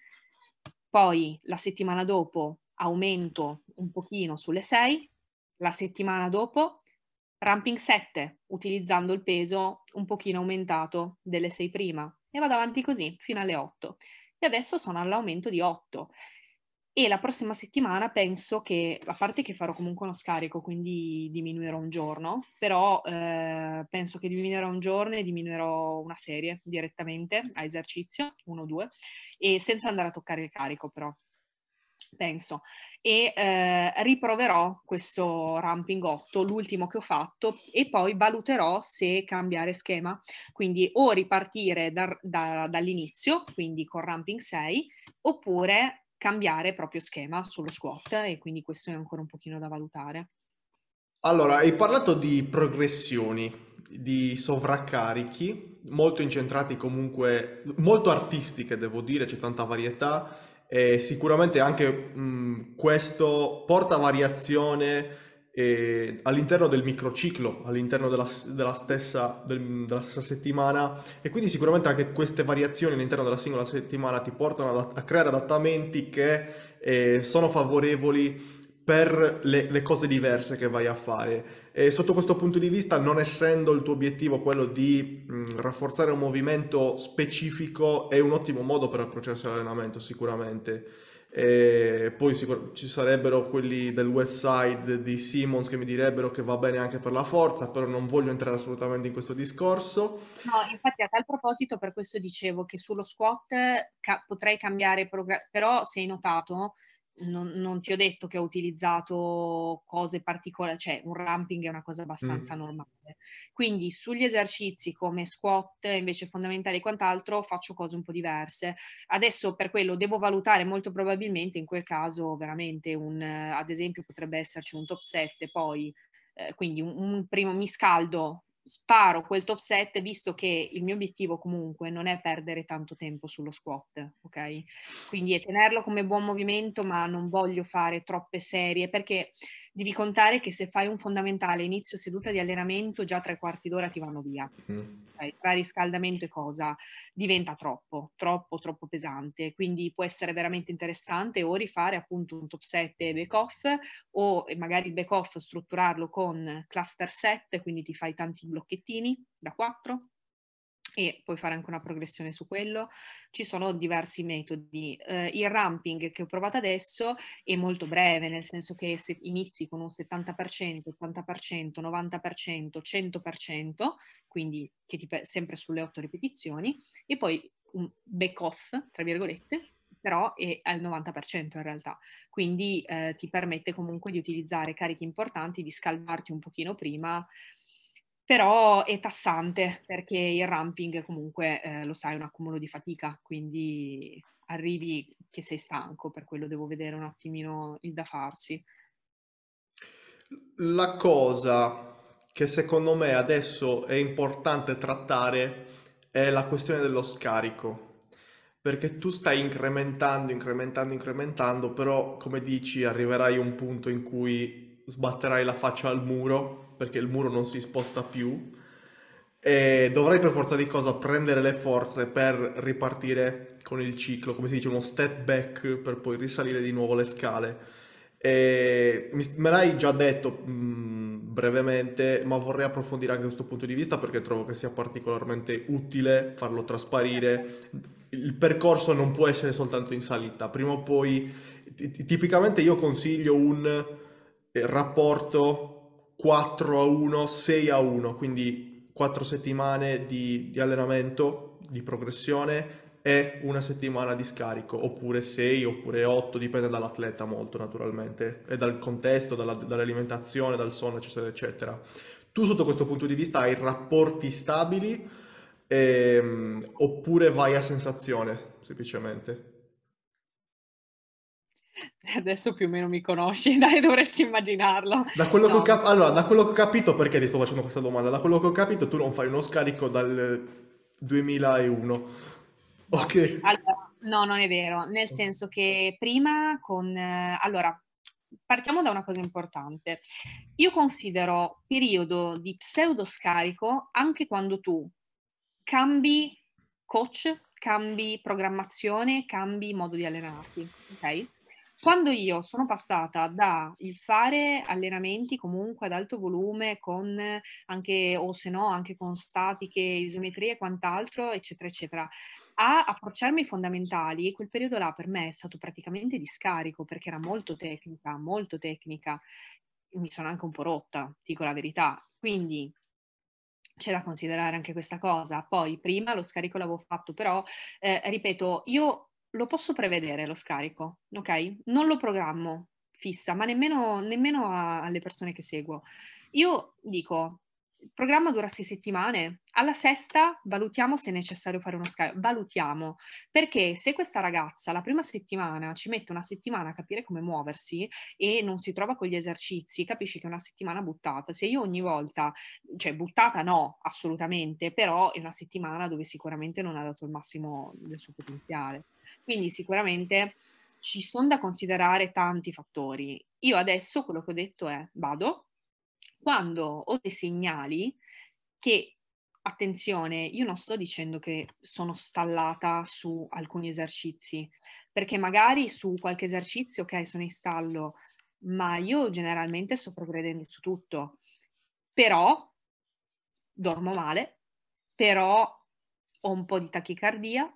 poi la settimana dopo aumento un pochino sulle 6, la settimana dopo ramping 7 utilizzando il peso un pochino aumentato delle 6 prima. E vado avanti così fino alle 8 e adesso sono all'aumento di 8 e la prossima settimana penso che, a parte che farò comunque uno scarico, quindi diminuirò un giorno, però eh, penso che diminuirò un giorno e diminuirò una serie direttamente a esercizio, uno o due, e senza andare a toccare il carico però, penso, e eh, riproverò questo ramping 8, l'ultimo che ho fatto, e poi valuterò se cambiare schema, quindi o ripartire da, da, dall'inizio, quindi con ramping 6, oppure cambiare proprio schema sullo squat e quindi questo è ancora un pochino da valutare. Allora, hai parlato di progressioni, di sovraccarichi, molto incentrati comunque, molto artistiche devo dire, c'è tanta varietà e sicuramente anche mh, questo porta variazione eh, all'interno del microciclo, all'interno della, della, stessa, del, della, stessa, settimana. E quindi sicuramente anche queste variazioni all'interno della singola settimana ti portano a, a creare adattamenti che eh, sono favorevoli per le, le, cose diverse che vai a fare. E sotto questo punto di vista, non essendo il tuo obiettivo quello di mh, rafforzare un movimento specifico, è un ottimo modo per approcciarsi all'allenamento sicuramente. E poi sicur- ci sarebbero quelli del West Side di Simmons che mi direbbero che va bene anche per la forza, però non voglio entrare assolutamente in questo discorso. No, infatti a tal proposito per questo dicevo che sullo squat ca- potrei cambiare, prog- però se hai notato non, non, ti ho detto che ho utilizzato cose particolari, cioè un ramping è una cosa abbastanza mm. normale. Quindi sugli esercizi come squat, invece fondamentali e quant'altro, faccio cose un po' diverse. Adesso per quello devo valutare molto probabilmente in quel caso veramente un, ad esempio potrebbe esserci un top 7, poi eh, quindi un, un primo mi scaldo sparo quel top set visto che il mio obiettivo comunque non è perdere tanto tempo sullo squat, ok? Quindi è tenerlo come buon movimento, ma non voglio fare troppe serie perché devi contare che se fai un fondamentale inizio seduta di allenamento, già tre quarti d'ora ti vanno via. Mm. Okay? Tra riscaldamento e cosa diventa troppo, troppo, troppo pesante. Quindi può essere veramente interessante o rifare appunto un top set e back off o magari il back off strutturarlo con cluster set, quindi ti fai tanti blocchettini da quattro e puoi fare anche una progressione su quello. Ci sono diversi metodi. Eh, il ramping che ho provato adesso è molto breve, nel senso che se inizi con un 70%, 80%, 90%, 100%, quindi che ti, sempre sulle 8 ripetizioni, e poi un back off, tra virgolette, però è al 90% in realtà, quindi eh, ti permette comunque di utilizzare carichi importanti, di scaldarti un pochino prima, però è tassante perché il ramping comunque, eh, lo sai, è un accumulo di fatica, quindi arrivi che sei stanco, per quello devo vedere un attimino il da farsi. La cosa che secondo me adesso è importante trattare è la questione dello scarico, perché tu stai incrementando, incrementando, incrementando, però come dici arriverai a un punto in cui sbatterai la faccia al muro perché il muro non si sposta più e dovrai per forza di cosa prendere le forze per ripartire con il ciclo, come si dice, uno step back per poi risalire di nuovo le scale. E me l'hai già detto mh, mm, brevemente, ma vorrei approfondire anche questo punto di vista perché trovo che sia particolarmente utile farlo trasparire. Il percorso non può essere soltanto in salita, prima o poi, tipicamente io consiglio un eh, rapporto 4 a 1, 6 a 1, quindi 4 settimane di, di allenamento, di progressione e una settimana di scarico, oppure 6, oppure 8, dipende dall'atleta molto naturalmente, e dal contesto, dalla, dall'alimentazione, dal sonno, eccetera, eccetera. Tu sotto questo punto di vista hai rapporti stabili ehm, oppure vai a sensazione, semplicemente? Adesso più o meno mi conosci, dai, dovresti immaginarlo. Da quello, no. che cap- allora, da quello che ho capito, perché ti sto facendo questa domanda? Da quello che ho capito, tu non fai uno scarico dal 2001. Ok. Allora, no, non è vero, nel senso che prima con... Allora, partiamo da una cosa importante. Io considero periodo di pseudo scarico anche quando tu cambi coach, cambi programmazione, cambi modo di allenarti, ok? Quando io sono passata da il fare allenamenti comunque ad alto volume con anche, o se no, anche con statiche, isometrie e quant'altro, eccetera, eccetera, a approcciarmi ai fondamentali, quel periodo là per me è stato praticamente di scarico perché era molto tecnica, molto tecnica. Mi sono anche un po' rotta, dico la verità. Quindi c'è da considerare anche questa cosa. Poi prima lo scarico l'avevo fatto, però eh, ripeto, io lo posso prevedere lo scarico, ok? Non lo programmo fissa, ma nemmeno, nemmeno a, alle persone che seguo. Io dico, il programma dura sei settimane, alla sesta valutiamo se è necessario fare uno scarico, valutiamo, perché se questa ragazza la prima settimana ci mette una settimana a capire come muoversi e non si trova con gli esercizi, capisci che è una settimana buttata. Se io ogni volta, cioè buttata no, assolutamente, però è una settimana dove sicuramente non ha dato il massimo del suo potenziale. Quindi sicuramente ci sono da considerare tanti fattori. Io adesso quello che ho detto è vado, quando ho dei segnali che, attenzione, io non sto dicendo che sono stallata su alcuni esercizi, perché magari su qualche esercizio, ok, sono in stallo, ma io generalmente sto progredendo su tutto. Però dormo male, però ho un po' di tachicardia,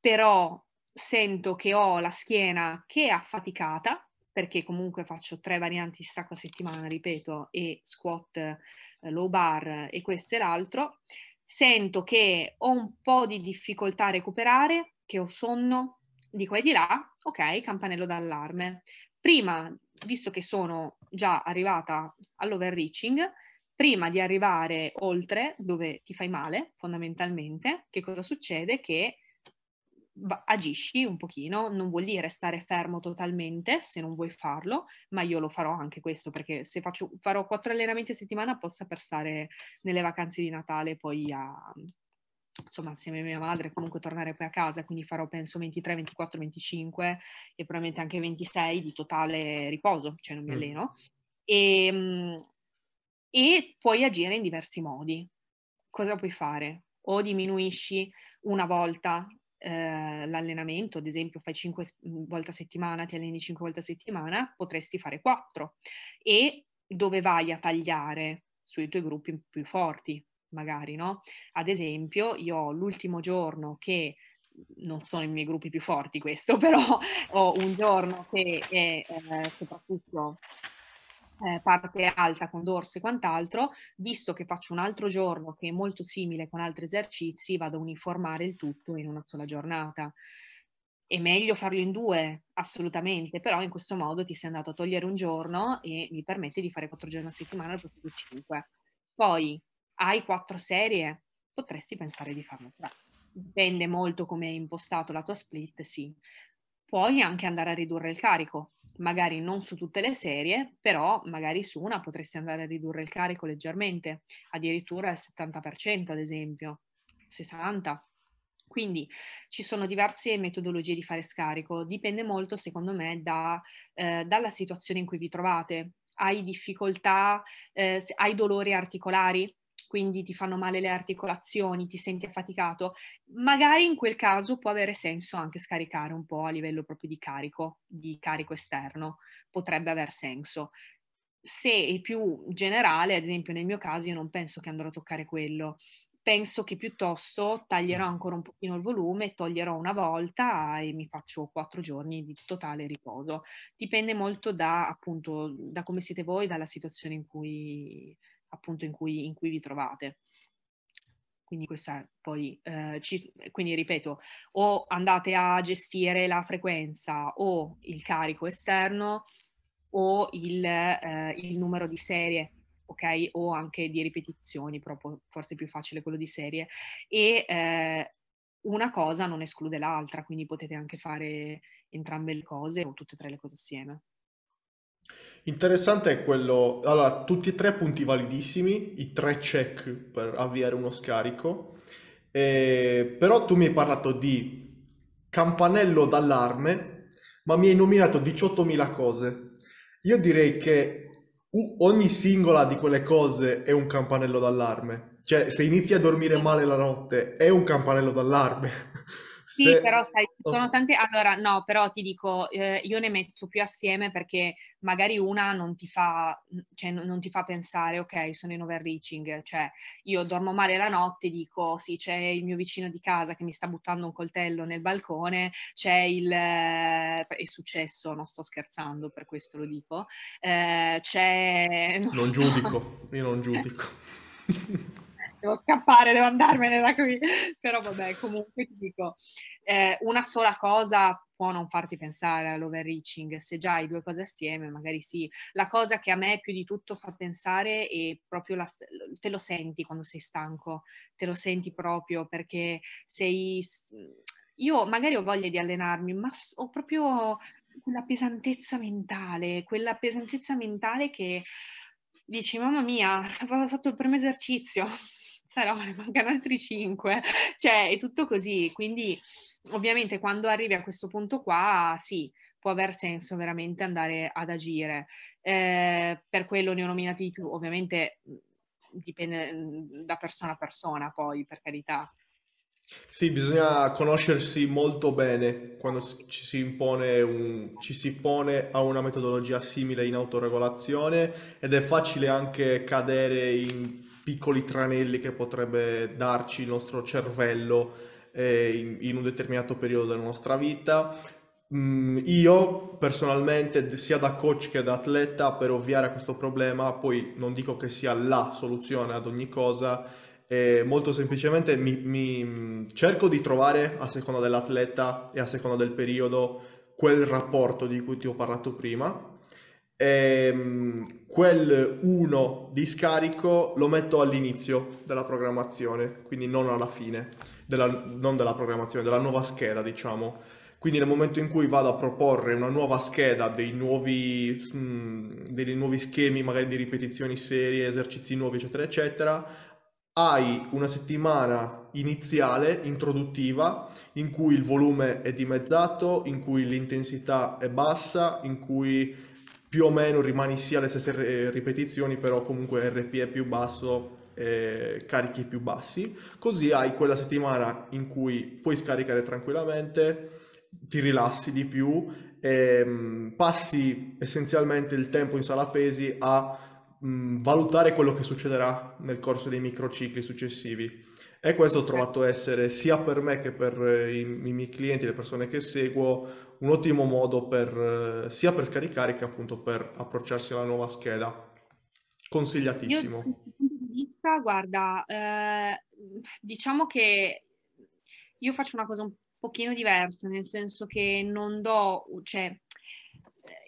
però sento che ho la schiena che è affaticata, perché comunque faccio tre varianti di stacco a settimana, ripeto, e squat eh, low bar e questo e l'altro, sento che ho un po' di difficoltà a recuperare, che ho sonno di qua e di là, ok, campanello d'allarme. Prima, visto che sono già arrivata all'overreaching, prima di arrivare oltre, dove ti fai male, fondamentalmente, che cosa succede? Che agisci un pochino, non vuol dire stare fermo totalmente se non vuoi farlo, ma io lo farò anche questo perché se faccio, farò quattro allenamenti a settimana posso per stare nelle vacanze di Natale poi a, insomma assieme a mia madre comunque tornare poi a casa, quindi farò penso 23, 24, 25 e probabilmente anche 26 di totale riposo, cioè non mi mm. alleno. E, ehm, e puoi agire in diversi modi. Cosa puoi fare? O diminuisci una volta eh, l'allenamento, ad esempio fai 5 mhmm, volte a settimana, ti alleni 5 volte a settimana, potresti fare 4 e dove vai a tagliare sui tuoi gruppi più forti, magari, no? Ad esempio, io l'ultimo giorno che non sono i miei gruppi più forti questo, però ho un giorno che è eh, soprattutto eh, parte alta con dorso e quant'altro, visto che faccio un altro giorno che è molto simile con altri esercizi, vado a uniformare il tutto in una sola giornata. È meglio farlo in due, assolutamente, però in questo modo ti sei andato a togliere un giorno e mi permette di fare quattro giorni a settimana al posto di cinque. Poi hai quattro serie, potresti pensare di farne tre. Dipende molto come hai impostato la tua split, sì. Puoi anche andare a ridurre il carico, magari non su tutte le serie, però magari su una potresti andare a ridurre il carico leggermente, addirittura al 70% ad esempio, 60%. Quindi ci sono diverse metodologie di fare scarico, dipende molto secondo me da, eh, dalla situazione in cui vi trovate. Hai difficoltà, eh, hai dolori articolari, quindi ti fanno male le articolazioni, ti senti affaticato, magari in quel caso può avere senso anche scaricare un po' a livello proprio di carico, di carico esterno, potrebbe aver senso. Se è più generale, ad esempio nel mio caso, io non penso che andrò a toccare quello, penso che piuttosto taglierò ancora un pochino il volume, toglierò una volta e mi faccio quattro giorni di totale riposo. Dipende molto da appunto da come siete voi, dalla situazione in cui appunto in cui, in cui vi trovate. Quindi questa poi, eh, ci, quindi ripeto, o andate a gestire la frequenza o il carico esterno o il, eh, il numero di serie, ok? O anche di ripetizioni, proprio forse più facile quello di serie. E eh, una cosa non esclude l'altra, quindi potete anche fare entrambe le cose o tutte e tre le cose assieme. Interessante è quello, allora, tutti e tre punti validissimi, i tre check per avviare uno scarico, eh, però tu mi hai parlato di campanello d'allarme, ma mi hai nominato 18.000 cose. Io direi che ogni singola di quelle cose è un campanello d'allarme. Cioè, se inizi a dormire male la notte, è un campanello d'allarme. Sì, Se... però sai, sono tante... Allora, no, però ti dico, eh, io ne metto più assieme perché magari una non ti fa, cioè, non ti fa pensare, ok, sono in overreaching, cioè io dormo male la notte, dico, sì, c'è il mio vicino di casa che mi sta buttando un coltello nel balcone, c'è il... Eh, è successo, non sto scherzando, per questo lo dico, eh, c'è... Non, non so. giudico, io non giudico. Devo scappare, devo andarmene da qui. Però vabbè, comunque ti dico, eh, una sola cosa può non farti pensare all'overreaching, se già hai due cose assieme, magari sì. La cosa che a me più di tutto fa pensare è proprio la, te lo senti quando sei stanco, te lo senti proprio perché sei... Io magari ho voglia di allenarmi, ma ho proprio quella pesantezza mentale, quella pesantezza mentale che dici, mamma mia, ho fatto il primo esercizio, ne mancano altri cinque, cioè è tutto così, quindi ovviamente quando arrivi a questo punto qua, sì, può aver senso veramente andare ad agire. Eh, per quello ne ho nominati di più, ovviamente dipende da persona a persona poi, per carità. Sì, bisogna conoscersi molto bene quando ci si impone un, ci si pone a una metodologia simile in autoregolazione ed è facile anche cadere in piccoli tranelli che potrebbe darci il nostro cervello eh, in, in, un determinato periodo della nostra vita. Mm, io personalmente, sia da coach che da atleta, per ovviare a questo problema, poi non dico che sia la soluzione ad ogni cosa, eh, molto semplicemente mi, mi cerco di trovare a seconda dell'atleta e a seconda del periodo quel rapporto di cui ti ho parlato prima e ehm, quel 1 di scarico lo metto all'inizio della programmazione, quindi non alla fine, della, non della programmazione, della nuova scheda, diciamo. Quindi nel momento in cui vado a proporre una nuova scheda, dei nuovi, mm, dei nuovi schemi, magari di ripetizioni serie, esercizi nuovi, eccetera, eccetera, hai una settimana iniziale, introduttiva, in cui il volume è dimezzato, in cui l'intensità è bassa, in cui più o meno rimani sia alle stesse ripetizioni, però comunque RP è più basso, eh, carichi più bassi, così hai quella settimana in cui puoi scaricare tranquillamente, ti rilassi di più, e, passi essenzialmente il tempo in sala pesi a mh, valutare quello che succederà nel corso dei microcicli successivi. E questo ho trovato essere sia per me che per i, i miei clienti, le persone che seguo, un ottimo modo per, sia per scaricare che appunto per approcciarsi alla nuova scheda. Consigliatissimo. Io, vista, guarda, eh, diciamo che io faccio una cosa un pochino diversa, nel senso che non do, cioè,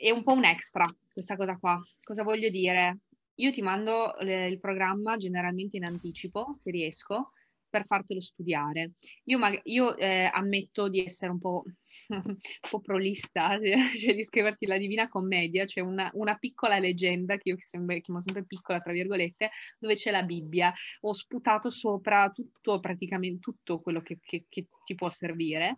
è un po' un extra questa cosa qua. Cosa voglio dire? Io ti mando il programma generalmente in anticipo, se riesco, per fartelo studiare. Io, mag- io eh, ammetto di essere un po', un po prolissa, cioè di scriverti la Divina Commedia, cioè una, una piccola leggenda che io sempre, chiamo sempre piccola, tra virgolette, dove c'è la Bibbia. Ho sputato sopra tutto, praticamente tutto quello che, che, che ti può servire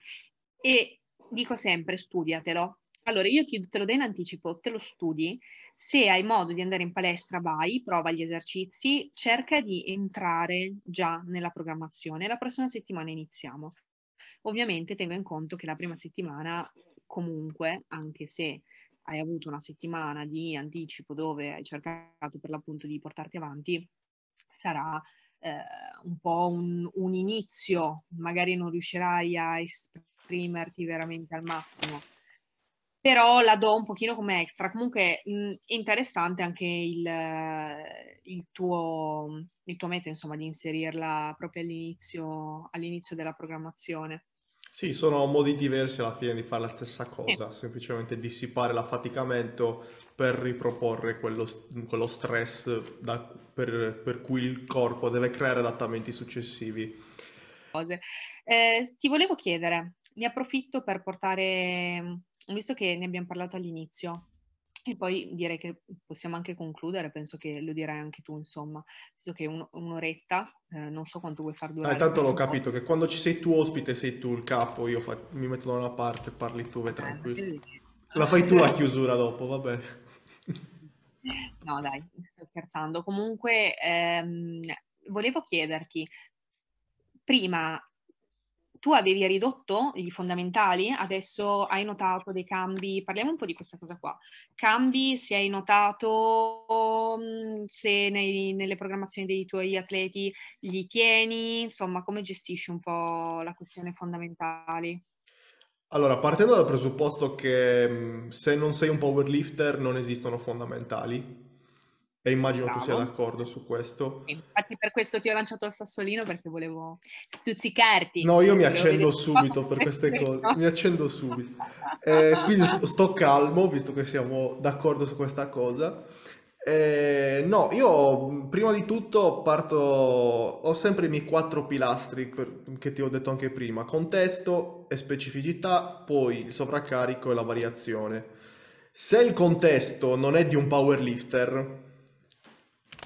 e dico sempre studiatelo. Allora, io ti, te lo do in anticipo, te lo studi, se hai modo di andare in palestra, vai, prova gli esercizi, cerca di entrare già nella programmazione. La prossima settimana iniziamo. Ovviamente tengo in conto che la prima settimana, comunque, anche se hai avuto una settimana di anticipo dove hai cercato per l'appunto di portarti avanti, sarà eh, un po' un, un inizio, magari non riuscirai a esprimerti veramente al massimo però la do un pochino come extra. Comunque mh, interessante anche il, il, tuo, il, tuo, metodo, insomma, di inserirla proprio all'inizio, all'inizio, della programmazione. Sì, sono modi diversi alla fine di fare la stessa cosa, sì. semplicemente dissipare l'affaticamento per riproporre quello, quello stress da, per, per, cui il corpo deve creare adattamenti successivi. Eh, ti volevo chiedere, ne approfitto per portare visto che ne abbiamo parlato all'inizio, e poi direi che possiamo anche concludere, penso che lo dirai anche tu, insomma, visto che un, un'oretta, eh, non so quanto vuoi far durare. Ah, tanto l'ho capito, che quando ci sei tu ospite sei tu il capo, io fa- mi metto da una parte, parli tu, vai eh, tranquillo. Eh, la fai tu la chiusura dopo, va bene. No dai, sto scherzando. Comunque, ehm, volevo chiederti, prima tu avevi ridotto i fondamentali, adesso hai notato dei cambi, parliamo un po' di questa cosa qua, cambi se hai notato mhmm, se nei, nelle programmazioni dei tuoi atleti li tieni, insomma come gestisci un po' la questione fondamentali? Allora, partendo dal presupposto che mhmm, se non sei un powerlifter non esistono fondamentali, e immagino Bravo. tu sia d'accordo su questo. Infatti per questo ti ho lanciato il sassolino perché volevo stuzzicarti. No, io mi accendo subito per queste cose, mi accendo subito. Eh, quindi sto calmo, visto che siamo d'accordo su questa cosa. Eh, no, io prima di tutto parto, ho sempre i miei quattro pilastri per, che ti ho detto anche prima, contesto e specificità, poi il sovraccarico e la variazione. Se il contesto non è di un powerlifter,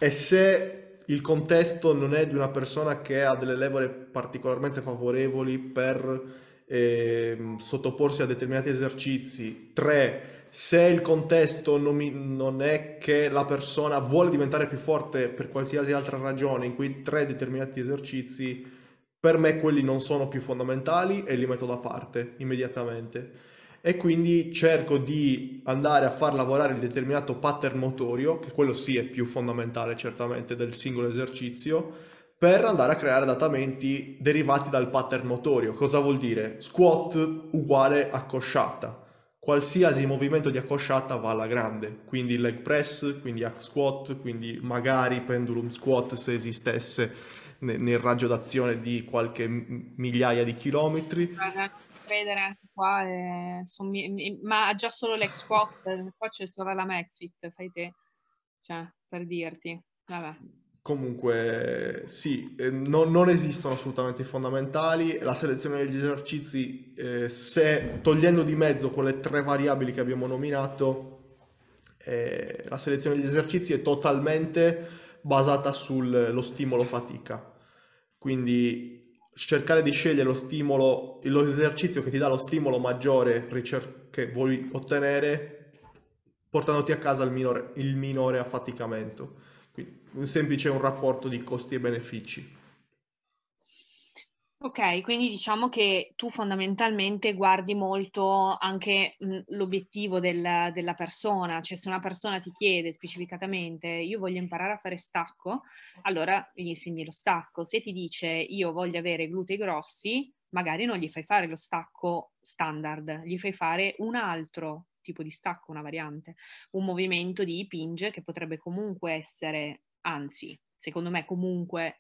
e se il contesto non è di una persona che ha delle levole particolarmente favorevoli per eh, sottoporsi a determinati esercizi, tre, se il contesto non, mi, non, è che la persona vuole diventare più forte per qualsiasi altra ragione in quei tre determinati esercizi, per me quelli non sono più fondamentali e li metto da parte immediatamente e quindi cerco di andare a far lavorare il determinato pattern motorio, che quello sì è più fondamentale certamente del singolo esercizio, per andare a creare adattamenti derivati dal pattern motorio. Cosa vuol dire? Squat uguale accosciata. Qualsiasi movimento di accosciata va alla grande, quindi leg press, quindi hack squat, quindi magari pendulum squat se esistesse nel raggio d'azione di qualche migliaia di chilometri credere anche qua, e son, ma già solo l'ex squat, qua c'è solo la McFit, fai te, cioè, per dirti, vabbè. Comunque, sì, eh, non, non, esistono assolutamente i fondamentali. La selezione degli esercizi, eh, se togliendo di mezzo quelle tre variabili che abbiamo nominato, eh, la selezione degli esercizi è totalmente basata sullo stimolo fatica. Quindi cercare di scegliere lo stimolo, l'esercizio che ti dà lo stimolo maggiore ricer- che vuoi ottenere portandoti a casa il minore, il minore affaticamento. Quindi un semplice un rapporto di costi e benefici. Ok, quindi diciamo che tu fondamentalmente guardi molto anche mh, l'obiettivo del- della persona, cioè se una persona ti chiede specificatamente io voglio imparare a fare stacco, allora gli insegni lo stacco. Se ti dice io voglio avere glutei grossi, magari non gli fai fare lo stacco standard, gli fai fare un altro tipo di stacco, una variante, un movimento di pinge che potrebbe comunque essere, anzi, secondo me comunque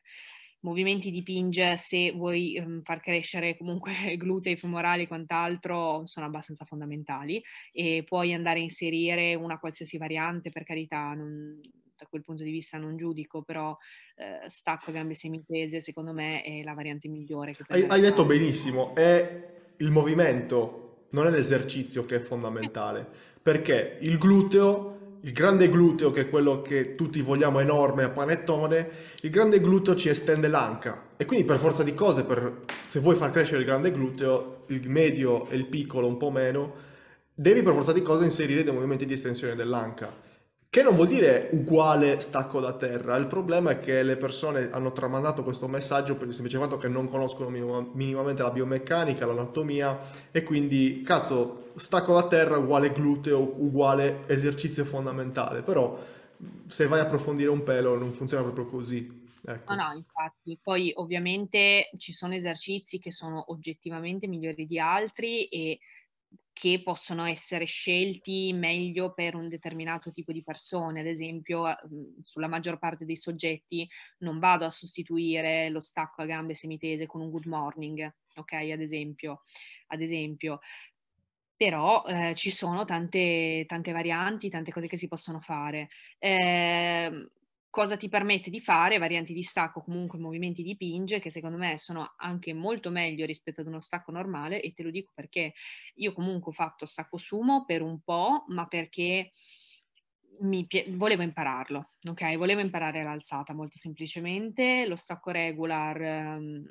movimenti di pinge, se vuoi um, far crescere comunque glutei, femorali e quant'altro, sono abbastanza fondamentali e puoi andare a inserire una qualsiasi variante, per carità, non, da quel punto di vista non giudico, però eh, stacco gambe semitese secondo me è la variante migliore. hai, hai detto benissimo, è il movimento, non è l'esercizio che è fondamentale, perché il gluteo il grande gluteo, che è quello che tutti vogliamo enorme a panettone, il grande gluteo ci estende l'anca. E quindi per forza di cose, per, se vuoi far crescere il grande gluteo, il medio e il piccolo un po' meno, devi per forza di cose inserire dei movimenti di estensione dell'anca. Che non vuol dire uguale stacco da terra, il problema è che le persone hanno tramandato questo messaggio per il semplice fatto che non conoscono minimamente la biomeccanica, l'anatomia e quindi, cazzo, stacco da terra uguale gluteo, uguale esercizio fondamentale, però se vai a approfondire un pelo non funziona proprio così. Ecco. No, no, infatti, poi ovviamente ci sono esercizi che sono oggettivamente migliori di altri e che possono essere scelti meglio per un determinato tipo di persone. Ad esempio, mhmm, sulla maggior parte dei soggetti non vado a sostituire lo stacco a gambe semitese con un good morning, ok? Ad esempio, ad esempio. Però eh, ci sono tante, tante varianti, tante cose che si possono fare. Eh, cosa ti permette di fare varianti di stacco, comunque movimenti di pinge, che secondo me sono anche molto meglio rispetto ad uno stacco normale e te lo dico perché io comunque ho fatto stacco sumo per un po', ma perché pie- volevo impararlo, ok? Volevo imparare l'alzata molto semplicemente, lo stacco regular um,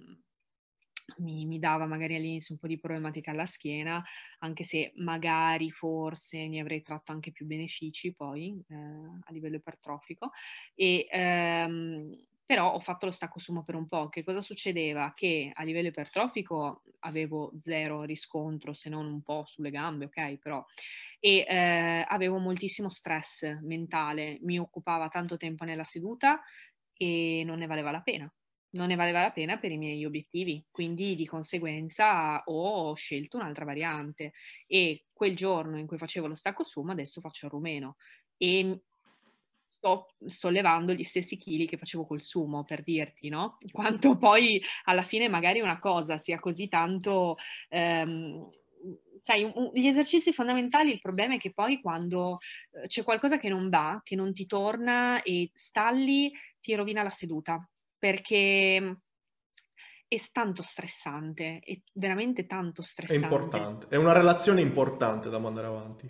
mi, mi, dava magari all'inizio un po' di problematica alla schiena, anche se magari forse ne avrei tratto anche più benefici poi eh, a livello ipertrofico. E, ehm, però ho fatto lo stacco sumo per un po'. Che cosa succedeva? Che a livello ipertrofico avevo zero riscontro, se non un po' sulle gambe, ok? Però, e eh, avevo moltissimo stress mentale, mi occupava tanto tempo nella seduta e non ne valeva la pena non ne valeva la pena per i miei obiettivi, quindi di conseguenza ho scelto un'altra variante. E quel giorno in cui facevo lo stacco sumo adesso faccio il rumeno. E sto sollevando gli stessi chili che facevo col sumo per dirti, no? Quanto poi alla fine magari una cosa sia così tanto... Ehm, sai, gli esercizi fondamentali, il problema è che poi quando eh, c'è qualcosa che non va, che non ti torna e stalli, ti rovina la seduta perché mhmm, è tanto stressante, è veramente tanto stressante. È importante, è una relazione importante da mandare avanti.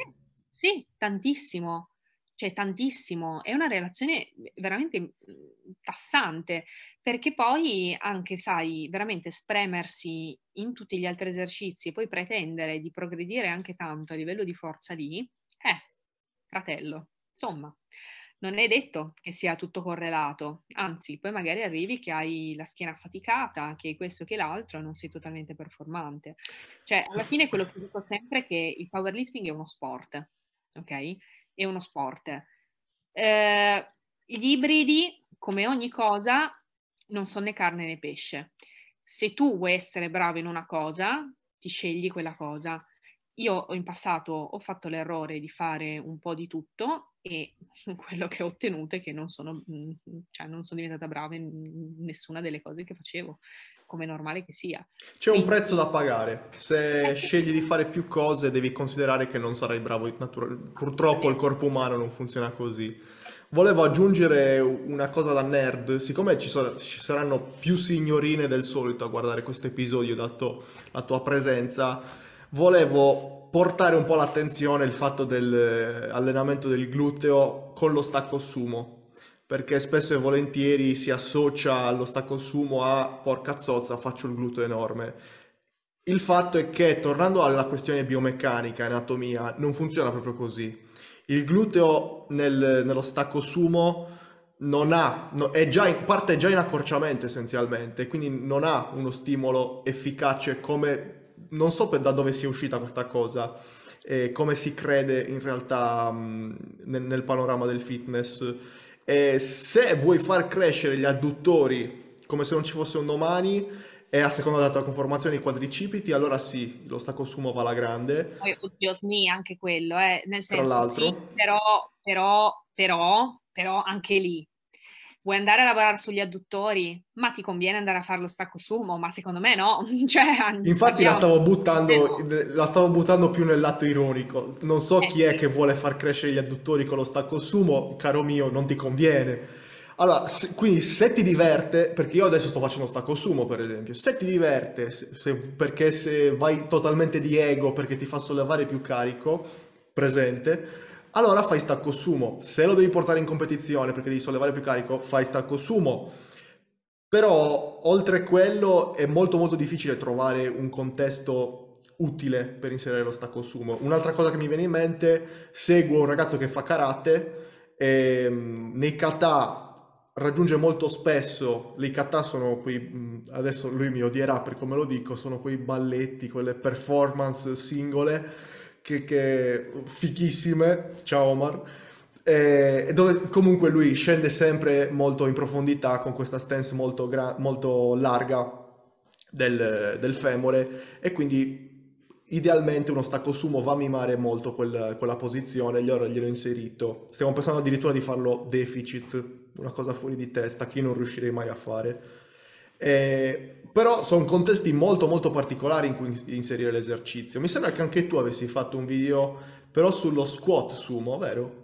Sì, tantissimo, cioè tantissimo, è una relazione veramente mhmm, tassante, perché poi anche, sai, veramente spremersi in tutti gli altri esercizi e poi pretendere di progredire anche tanto a livello di forza lì, eh, fratello, insomma non è detto che sia tutto correlato, anzi, poi magari arrivi che hai la schiena affaticata, che questo che l'altro non sei totalmente performante. Cioè, alla fine quello che dico sempre è che il powerlifting è uno sport, ok? È uno sport. Eh, gli ibridi, come ogni cosa, non sono né carne né pesce. Se tu vuoi essere bravo in una cosa, ti scegli quella cosa. Io in passato ho fatto l'errore di fare un po' di tutto e quello che ho ottenuto è che non sono, mhmm, cioè non sono diventata brava in nessuna delle cose che facevo, come è normale che sia. C'è Quindi... un prezzo da pagare. Se scegli di fare più cose devi considerare che non sarai bravo in natura. Purtroppo il corpo umano non funziona così. Volevo aggiungere una cosa da nerd, siccome ci, so- ci saranno più signorine del solito a guardare questo episodio dato la tua presenza, volevo portare un po' l'attenzione il fatto dell'allenamento del gluteo con lo stacco sumo, perché spesso e volentieri si associa allo stacco sumo a porca zozza, faccio il gluteo enorme. Il fatto è che, tornando alla questione biomeccanica, anatomia, non funziona proprio così. Il gluteo nel, nello stacco sumo non ha, no, è già in, parte già in accorciamento essenzialmente, quindi non ha uno stimolo efficace come, non so da dove sia uscita questa cosa, eh, come si crede in realtà mh, nel, nel, panorama del fitness. E se vuoi far crescere gli adduttori come se non ci fosse un domani e a seconda della tua conformazione i quadricipiti, allora sì, lo stacco sumo va alla grande. Poi, oddio, sni anche quello, eh, nel senso sì, però, però, però, però anche lì vuoi andare a lavorare sugli adduttori? Ma ti conviene andare a fare lo stacco sumo? Ma secondo me no. cioè, Infatti la stavo, buttando, la stavo buttando più nel lato ironico. Non so eh, chi è che vuole far crescere gli adduttori con lo stacco sumo, caro mio, non ti conviene. Allora, se, quindi se ti diverte, perché io adesso sto facendo stacco sumo per esempio, se ti diverte, se, se, perché se vai totalmente di ego, perché ti fa sollevare più carico, presente, allora fai stacco sumo. Se lo devi portare in competizione perché devi sollevare più carico, fai stacco sumo. Però oltre a quello è molto molto difficile trovare un contesto utile per inserire lo stacco sumo. Un'altra cosa che mi viene in mente, seguo un ragazzo che fa karate e ehm, nei kata raggiunge molto spesso, i kata sono quei, adesso lui mi odierà per come lo dico, sono quei balletti, quelle performance singole che, che fichissime, ciao Omar, eh, dove comunque lui scende sempre molto in profondità con questa stance molto, gra- molto larga del, del, femore e quindi idealmente uno stacco sumo va a mimare molto quel, quella posizione, gli ora gliel'ho inserito. Stiamo pensando addirittura di farlo deficit, una cosa fuori di testa che io non riuscirei mai a fare. Eh, però sono contesti molto molto particolari in cui inserire l'esercizio. Mi sembra che anche tu avessi fatto un video però sullo squat sumo, vero?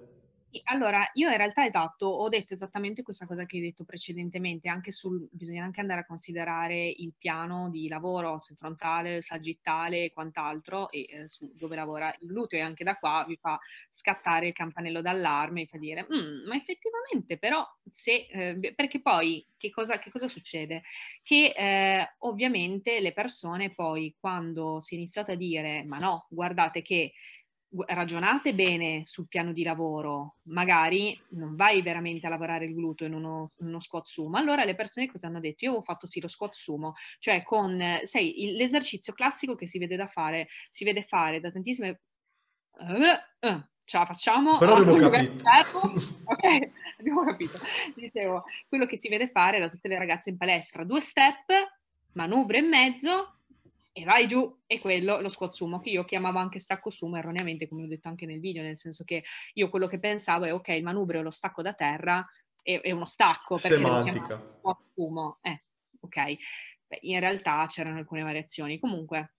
Allora, io in realtà esatto, ho detto esattamente questa cosa che hai detto precedentemente, anche sul, bisogna anche andare a considerare il piano di lavoro, se frontale, sagittale e quant'altro, e eh, su dove lavora il gluteo, e anche da qua vi fa scattare il campanello d'allarme e fa dire, mm, ma effettivamente però se, eh, perché poi che cosa, che cosa succede? Che eh, ovviamente le persone poi quando si è iniziato a dire, ma no, guardate che ragionate bene sul piano di lavoro, magari non vai veramente a lavorare il gluteo in uno, uno squat sumo, allora le persone cosa hanno detto? Io ho fatto sì lo squat sumo, cioè con, sai, il, l'esercizio classico che si vede da fare, si vede fare da tantissime... Uh, uh, ce la facciamo? Però abbiamo capito. ok, abbiamo capito. Dicevo, quello che si vede fare da tutte le ragazze in palestra, due step, manubrio in mezzo, e vai giù, e quello lo squat sumo, che io chiamavo anche stacco sumo erroneamente, come ho detto anche nel video, nel senso che io quello che pensavo è ok, il manubrio lo stacco da terra è, è uno stacco, perché Semantica. squat sumo, eh, ok. Beh, in realtà c'erano alcune variazioni. Comunque,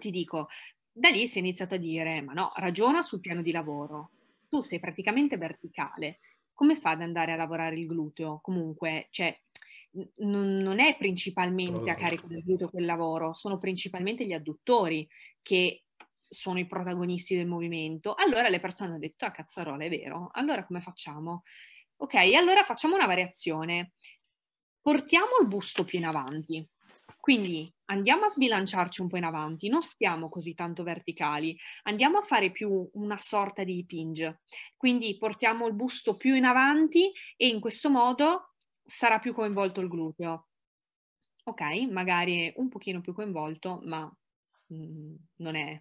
ti dico, da lì si è iniziato a dire, ma no, ragiona sul piano di lavoro, tu sei praticamente verticale, come fa ad andare a lavorare il gluteo? Comunque, cioè non, non è principalmente a carico del gluteo quel lavoro, sono principalmente gli adduttori che sono i protagonisti del movimento. Allora le persone hanno detto, ah cazzarola, è vero, allora come facciamo? Ok, allora facciamo una variazione. Portiamo il busto più in avanti. Quindi andiamo a sbilanciarci un po' in avanti, non stiamo così tanto verticali, andiamo a fare più una sorta di pinge. Quindi portiamo il busto più in avanti e in questo modo sarà più coinvolto il gluteo. Ok, magari un pochino più coinvolto, ma mh, mm, non è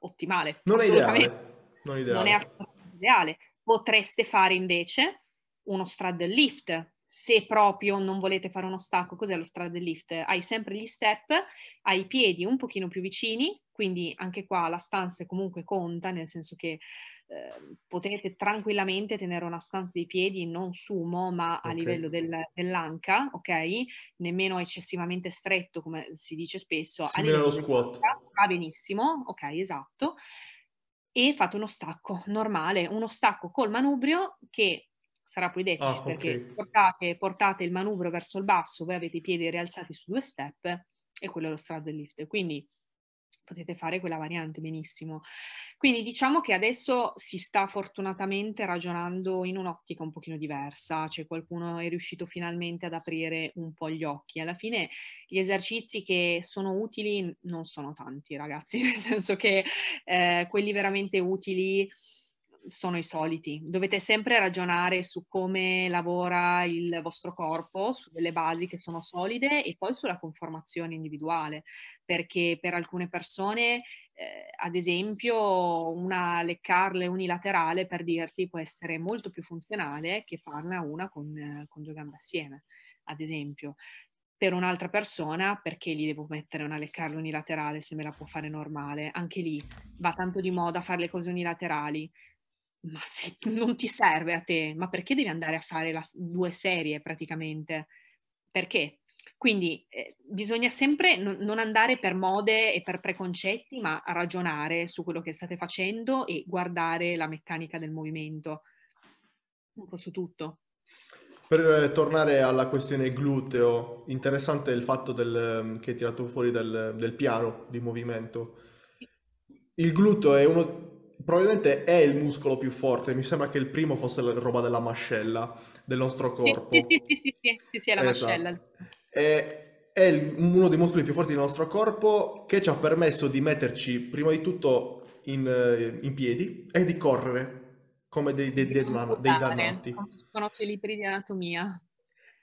ottimale. Non è ideale. Non, ideale. non è assolutamente ideale. Potreste fare invece uno straddle lift, se proprio non volete fare uno stacco, cos'è lo straddle lift? Hai sempre gli step, hai i piedi un pochino più vicini, quindi anche qua la stanza comunque conta, nel senso che Ehm, potete tranquillamente tenere una stanza dei piedi non sumo ma a okay. livello del, dell'anca, ok? Nemmeno eccessivamente stretto come si dice spesso. Simile allo squat. Va benissimo, ok, esatto. E fate uno stacco normale, uno stacco col manubrio che sarà poi deficit ah, perché okay. portate, portate, il manubrio verso il basso, voi avete i piedi rialzati su due step e quello è lo straddle lift. Quindi potete fare quella variante benissimo. Quindi diciamo che adesso si sta fortunatamente ragionando in un'ottica un pochino diversa, cioè qualcuno è riuscito finalmente ad aprire un po' gli occhi. Alla fine gli esercizi che sono utili non sono tanti ragazzi, nel senso che eh, quelli veramente utili sono i soliti. Dovete sempre ragionare su come lavora il vostro corpo, su delle basi che sono solide e poi sulla conformazione individuale, perché per alcune persone, eh, ad esempio, una leccarle unilaterale, per dirti, può essere molto più funzionale che farla una con, eh, con due gambe assieme, ad esempio per un'altra persona perché gli devo mettere una leccarla unilaterale se me la può fare normale? Anche lì va tanto di moda fare le cose unilaterali. Ma se non ti serve a te, ma perché devi andare a fare la, due serie praticamente? Perché? Quindi eh, bisogna sempre non, non andare per mode e per preconcetti, ma ragionare su quello che state facendo e guardare la meccanica del movimento. Un po' su tutto. Per eh, tornare alla questione gluteo, interessante il fatto del, ehm, che hai tirato fuori del, del piano di movimento. Il gluteo è uno, probabilmente è il muscolo più forte, mi sembra che il primo fosse la roba della mascella del nostro corpo. Sì, sì, sì, sì, sì, sì, è la esatto. mascella. È, è il, uno dei muscoli più forti del nostro corpo che ci ha permesso di metterci prima di tutto in, eh, in piedi e di correre come dei, dei, dei, dei dannati. Conosco i libri di anatomia.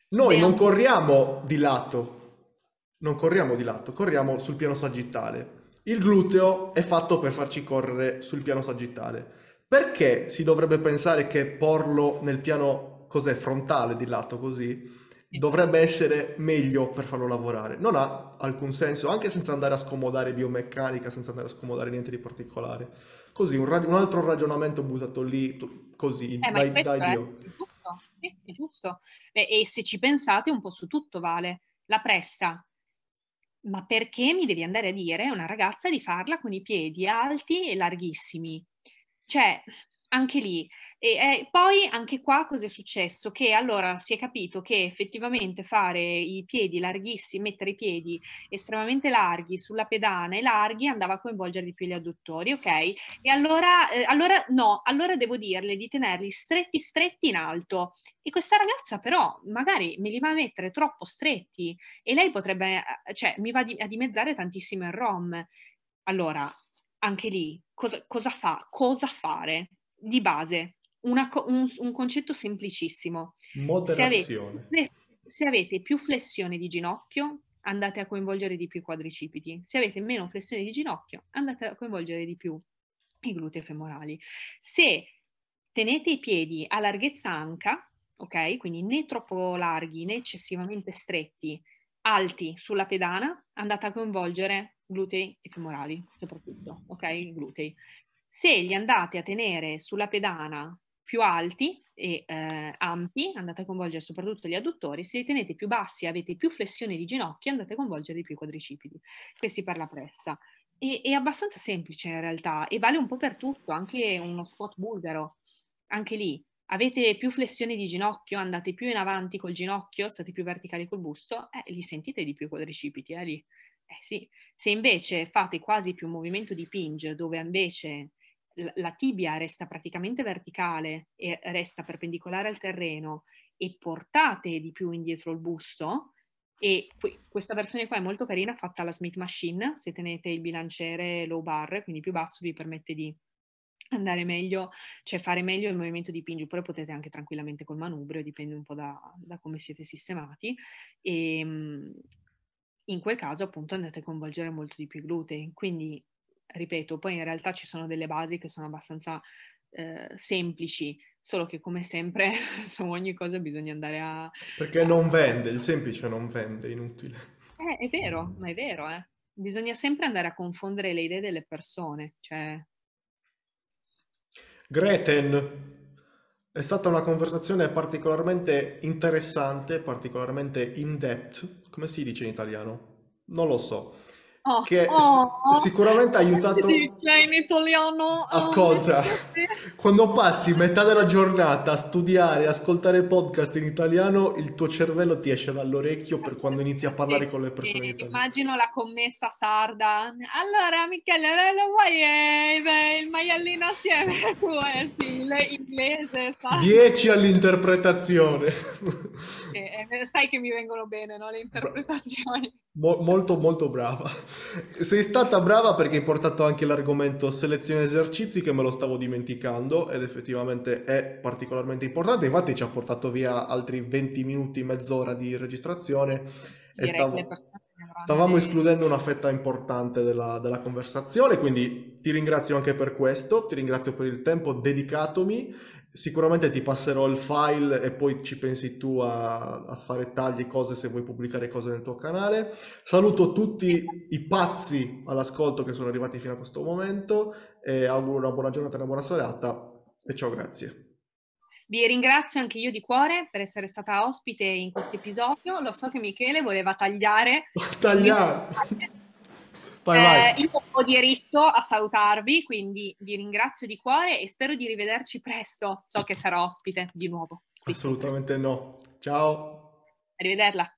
Noi non corriamo di lato, non corriamo di lato, corriamo sul piano sagittale. Il gluteo è fatto per farci correre sul piano sagittale. Perché si dovrebbe pensare che porlo nel piano cos'è frontale di lato così dovrebbe essere meglio per farlo lavorare? Non ha alcun senso, anche senza andare a scomodare biomeccanica, senza andare a scomodare niente di particolare. Così, un, ra- un altro ragionamento buttato lì, tu, così, eh, dai, dai è, Dio. Giusto, sì, è giusto. E, e se ci pensate un po' su tutto vale. La pressa, ma perché mi devi andare a dire a una ragazza di farla con i piedi alti e larghissimi? Cioè, anche lì e eh, poi anche qua cosa è successo? Che allora si è capito che effettivamente fare i piedi larghissimi, mettere i piedi estremamente larghi sulla pedana e larghi andava a coinvolgere di più gli adduttori, ok? E allora, eh, allora no, allora devo dirle di tenerli stretti stretti in alto. E questa ragazza però magari me li va a mettere troppo stretti e lei potrebbe, eh, cioè mi va a dimezzare tantissimo il ROM. Allora, anche lì, cosa, cosa fa? Cosa fare? Di base, una, un, un, concetto semplicissimo. Moderazione. Se avete, se avete più flessione di ginocchio, andate a coinvolgere di più i quadricipiti. Se avete meno flessione di ginocchio, andate a coinvolgere di più i glutei femorali. Se tenete i piedi a larghezza anca, ok? Quindi né troppo larghi né eccessivamente stretti, alti sulla pedana, andate a coinvolgere glutei e femorali, soprattutto, ok? Glutei. Se li andate a tenere sulla pedana più alti e eh, ampi, andate a coinvolgere soprattutto gli adduttori, se li tenete più bassi e avete più flessione di ginocchia, andate a coinvolgere di più i quadricipiti. Questi per la pressa. E, è abbastanza semplice in realtà e vale un po' per tutto, anche uno squat bulgaro, anche lì. Avete più flessione di ginocchio, andate più in avanti col ginocchio, state più verticali col busto, eh, li sentite di più i quadricipiti, eh, lì. Eh sì, se invece fate quasi più movimento di pinge, dove invece la tibia resta praticamente verticale e resta perpendicolare al terreno e portate di più indietro il busto, e questa versione qua è molto carina, fatta alla Smith Machine, se tenete il bilanciere low bar, quindi più basso, vi permette di andare meglio, cioè fare meglio il movimento di pingi, oppure potete anche tranquillamente col manubrio, dipende un po' da, da come siete sistemati. E ehm, in quel caso appunto andate a coinvolgere molto di più i glutei, quindi ripeto, poi in realtà ci sono delle basi che sono abbastanza eh, semplici, solo che come sempre su ogni cosa bisogna andare a... Perché non vende, il semplice non vende, inutile. Eh, è vero, ma è vero, eh. Bisogna sempre andare a confondere le idee delle persone, cioè... Greten, è stata una conversazione particolarmente interessante, particolarmente in depth, come si dice in italiano? Non lo so. Oh, che oh, sicuramente ha aiutato... in italiano... Ascolta, quando passi metà della giornata a studiare, ascoltare podcast in italiano, il tuo cervello ti esce dall'orecchio per quando inizi a parlare sì, con le persone sì, in italiano. Immagino la commessa sarda. Allora, Michele, lo vuoi eh, il maialino assieme? Eh, sì, l'inglese. 10 all'interpretazione. Eh, sai che mi vengono bene, no? Le interpretazioni. Mo- molto molto brava. Sei stata brava perché hai portato anche l'argomento selezione esercizi che me lo stavo dimenticando ed effettivamente è particolarmente importante. Infatti ci ha portato via altri 20 minuti, mezz'ora di registrazione e stavo, stavamo escludendo una fetta importante della, della conversazione, quindi ti ringrazio anche per questo, ti ringrazio per il tempo dedicatomi Sicuramente ti passerò il file e poi ci pensi tu a, a, fare tagli, cose se vuoi pubblicare cose nel tuo canale. Saluto tutti i pazzi all'ascolto che sono arrivati fino a questo momento e auguro una buona giornata e una buona serata e ciao, grazie. Vi ringrazio anche io di cuore per essere stata ospite in questo episodio. Lo so che Michele voleva tagliare. tagliare! Vai, vai. Eh, io ho diritto a salutarvi, quindi vi ringrazio di cuore e spero di rivederci presto. So che sarò ospite di nuovo. Assolutamente no. Ciao. Arrivederla.